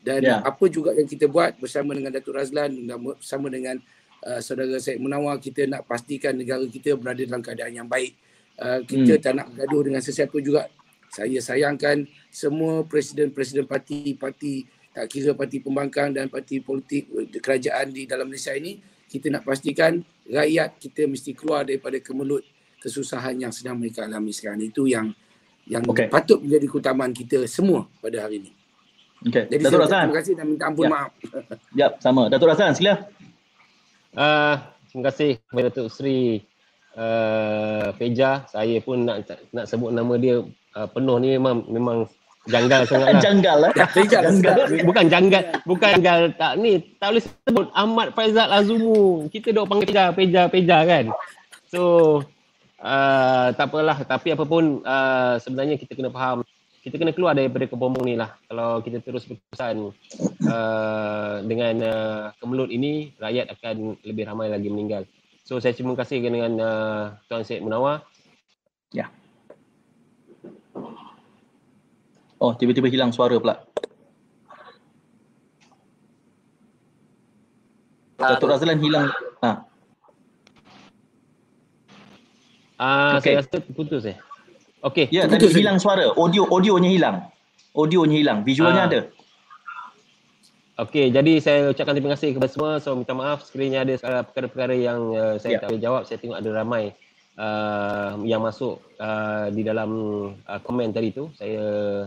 dan yeah. apa juga yang kita buat bersama dengan Datuk Razlan dan bersama dengan uh, saudara Syed Munawar kita nak pastikan negara kita berada dalam keadaan yang baik. Uh, kita hmm. tak nak bergaduh dengan sesiapa juga. Saya sayangkan semua presiden-presiden parti-parti tak kira parti pembangkang dan parti politik kerajaan di dalam Malaysia ini kita nak pastikan rakyat kita mesti keluar daripada kemelut kesusahan yang sedang mereka alami sekarang itu yang yang okay. patut menjadi keutamaan kita semua pada hari ini. Okay. Jadi Datuk Razan. Terima kasih dan minta ampun ya. maaf. Ya, sama. Datuk Razan, sila. Uh, terima kasih kepada Datuk Seri uh, Feja. Saya pun nak nak sebut nama dia uh, penuh ni memang memang janggal sangat lah. janggal lah. janggal. Bukan janggal. Bukan janggal. Tak ni. Tak boleh sebut Ahmad Faizal Azumu. Kita dok panggil peja, peja, peja kan. So, uh, tak apalah. Tapi apapun uh, sebenarnya kita kena faham. Kita kena keluar daripada kepompong ni lah. Kalau kita terus berkesan uh, dengan uh, kemelut ini, rakyat akan lebih ramai lagi meninggal. So, saya terima kasih dengan uh, Tuan Syed Munawar. Ya. Yeah. Oh, tiba-tiba hilang suara pula. Datuk Razlan hilang. Ha. Ah, okay. saya rasa putus eh. Okey. Ya, tadi hilang suara. Audio audionya hilang. Audionya hilang. Visualnya ah. ada. Okey, jadi saya ucapkan terima kasih kepada semua. So minta maaf sekiranya ada perkara-perkara yang uh, saya yeah. tak boleh jawab. Saya tengok ada ramai uh, yang masuk uh, di dalam uh, komen tadi tu saya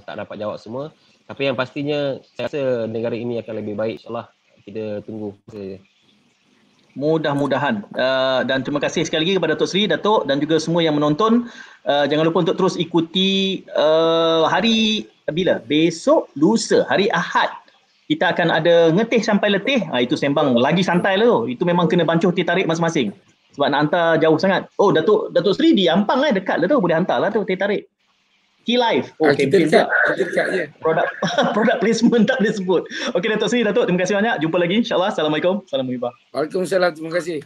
tak dapat jawab semua tapi yang pastinya saya rasa negara ini akan lebih baik insyaallah kita tunggu mudah-mudahan uh, dan terima kasih sekali lagi kepada Datuk Seri, Datuk dan juga semua yang menonton uh, jangan lupa untuk terus ikuti uh, hari bila? Besok lusa, hari Ahad kita akan ada ngetih sampai letih. Ha, itu sembang lagi santai lah tu. Itu memang kena bancuh teh tarik masing-masing sebab nak hantar jauh sangat. Oh Datuk Datuk Seri di Ampang eh dekat lah tu boleh hantar lah tu teh tarik. Key Life. Oh, ah, kita dekat, kita dekat je. Produk produk placement tak boleh sebut. Okey Datuk Seri, Datuk terima kasih banyak. Jumpa lagi insya-Allah. Assalamualaikum. Assalamualaikum. Waalaikumsalam. Terima kasih.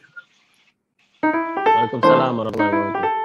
Waalaikumsalam warahmatullahi wabarakatuh.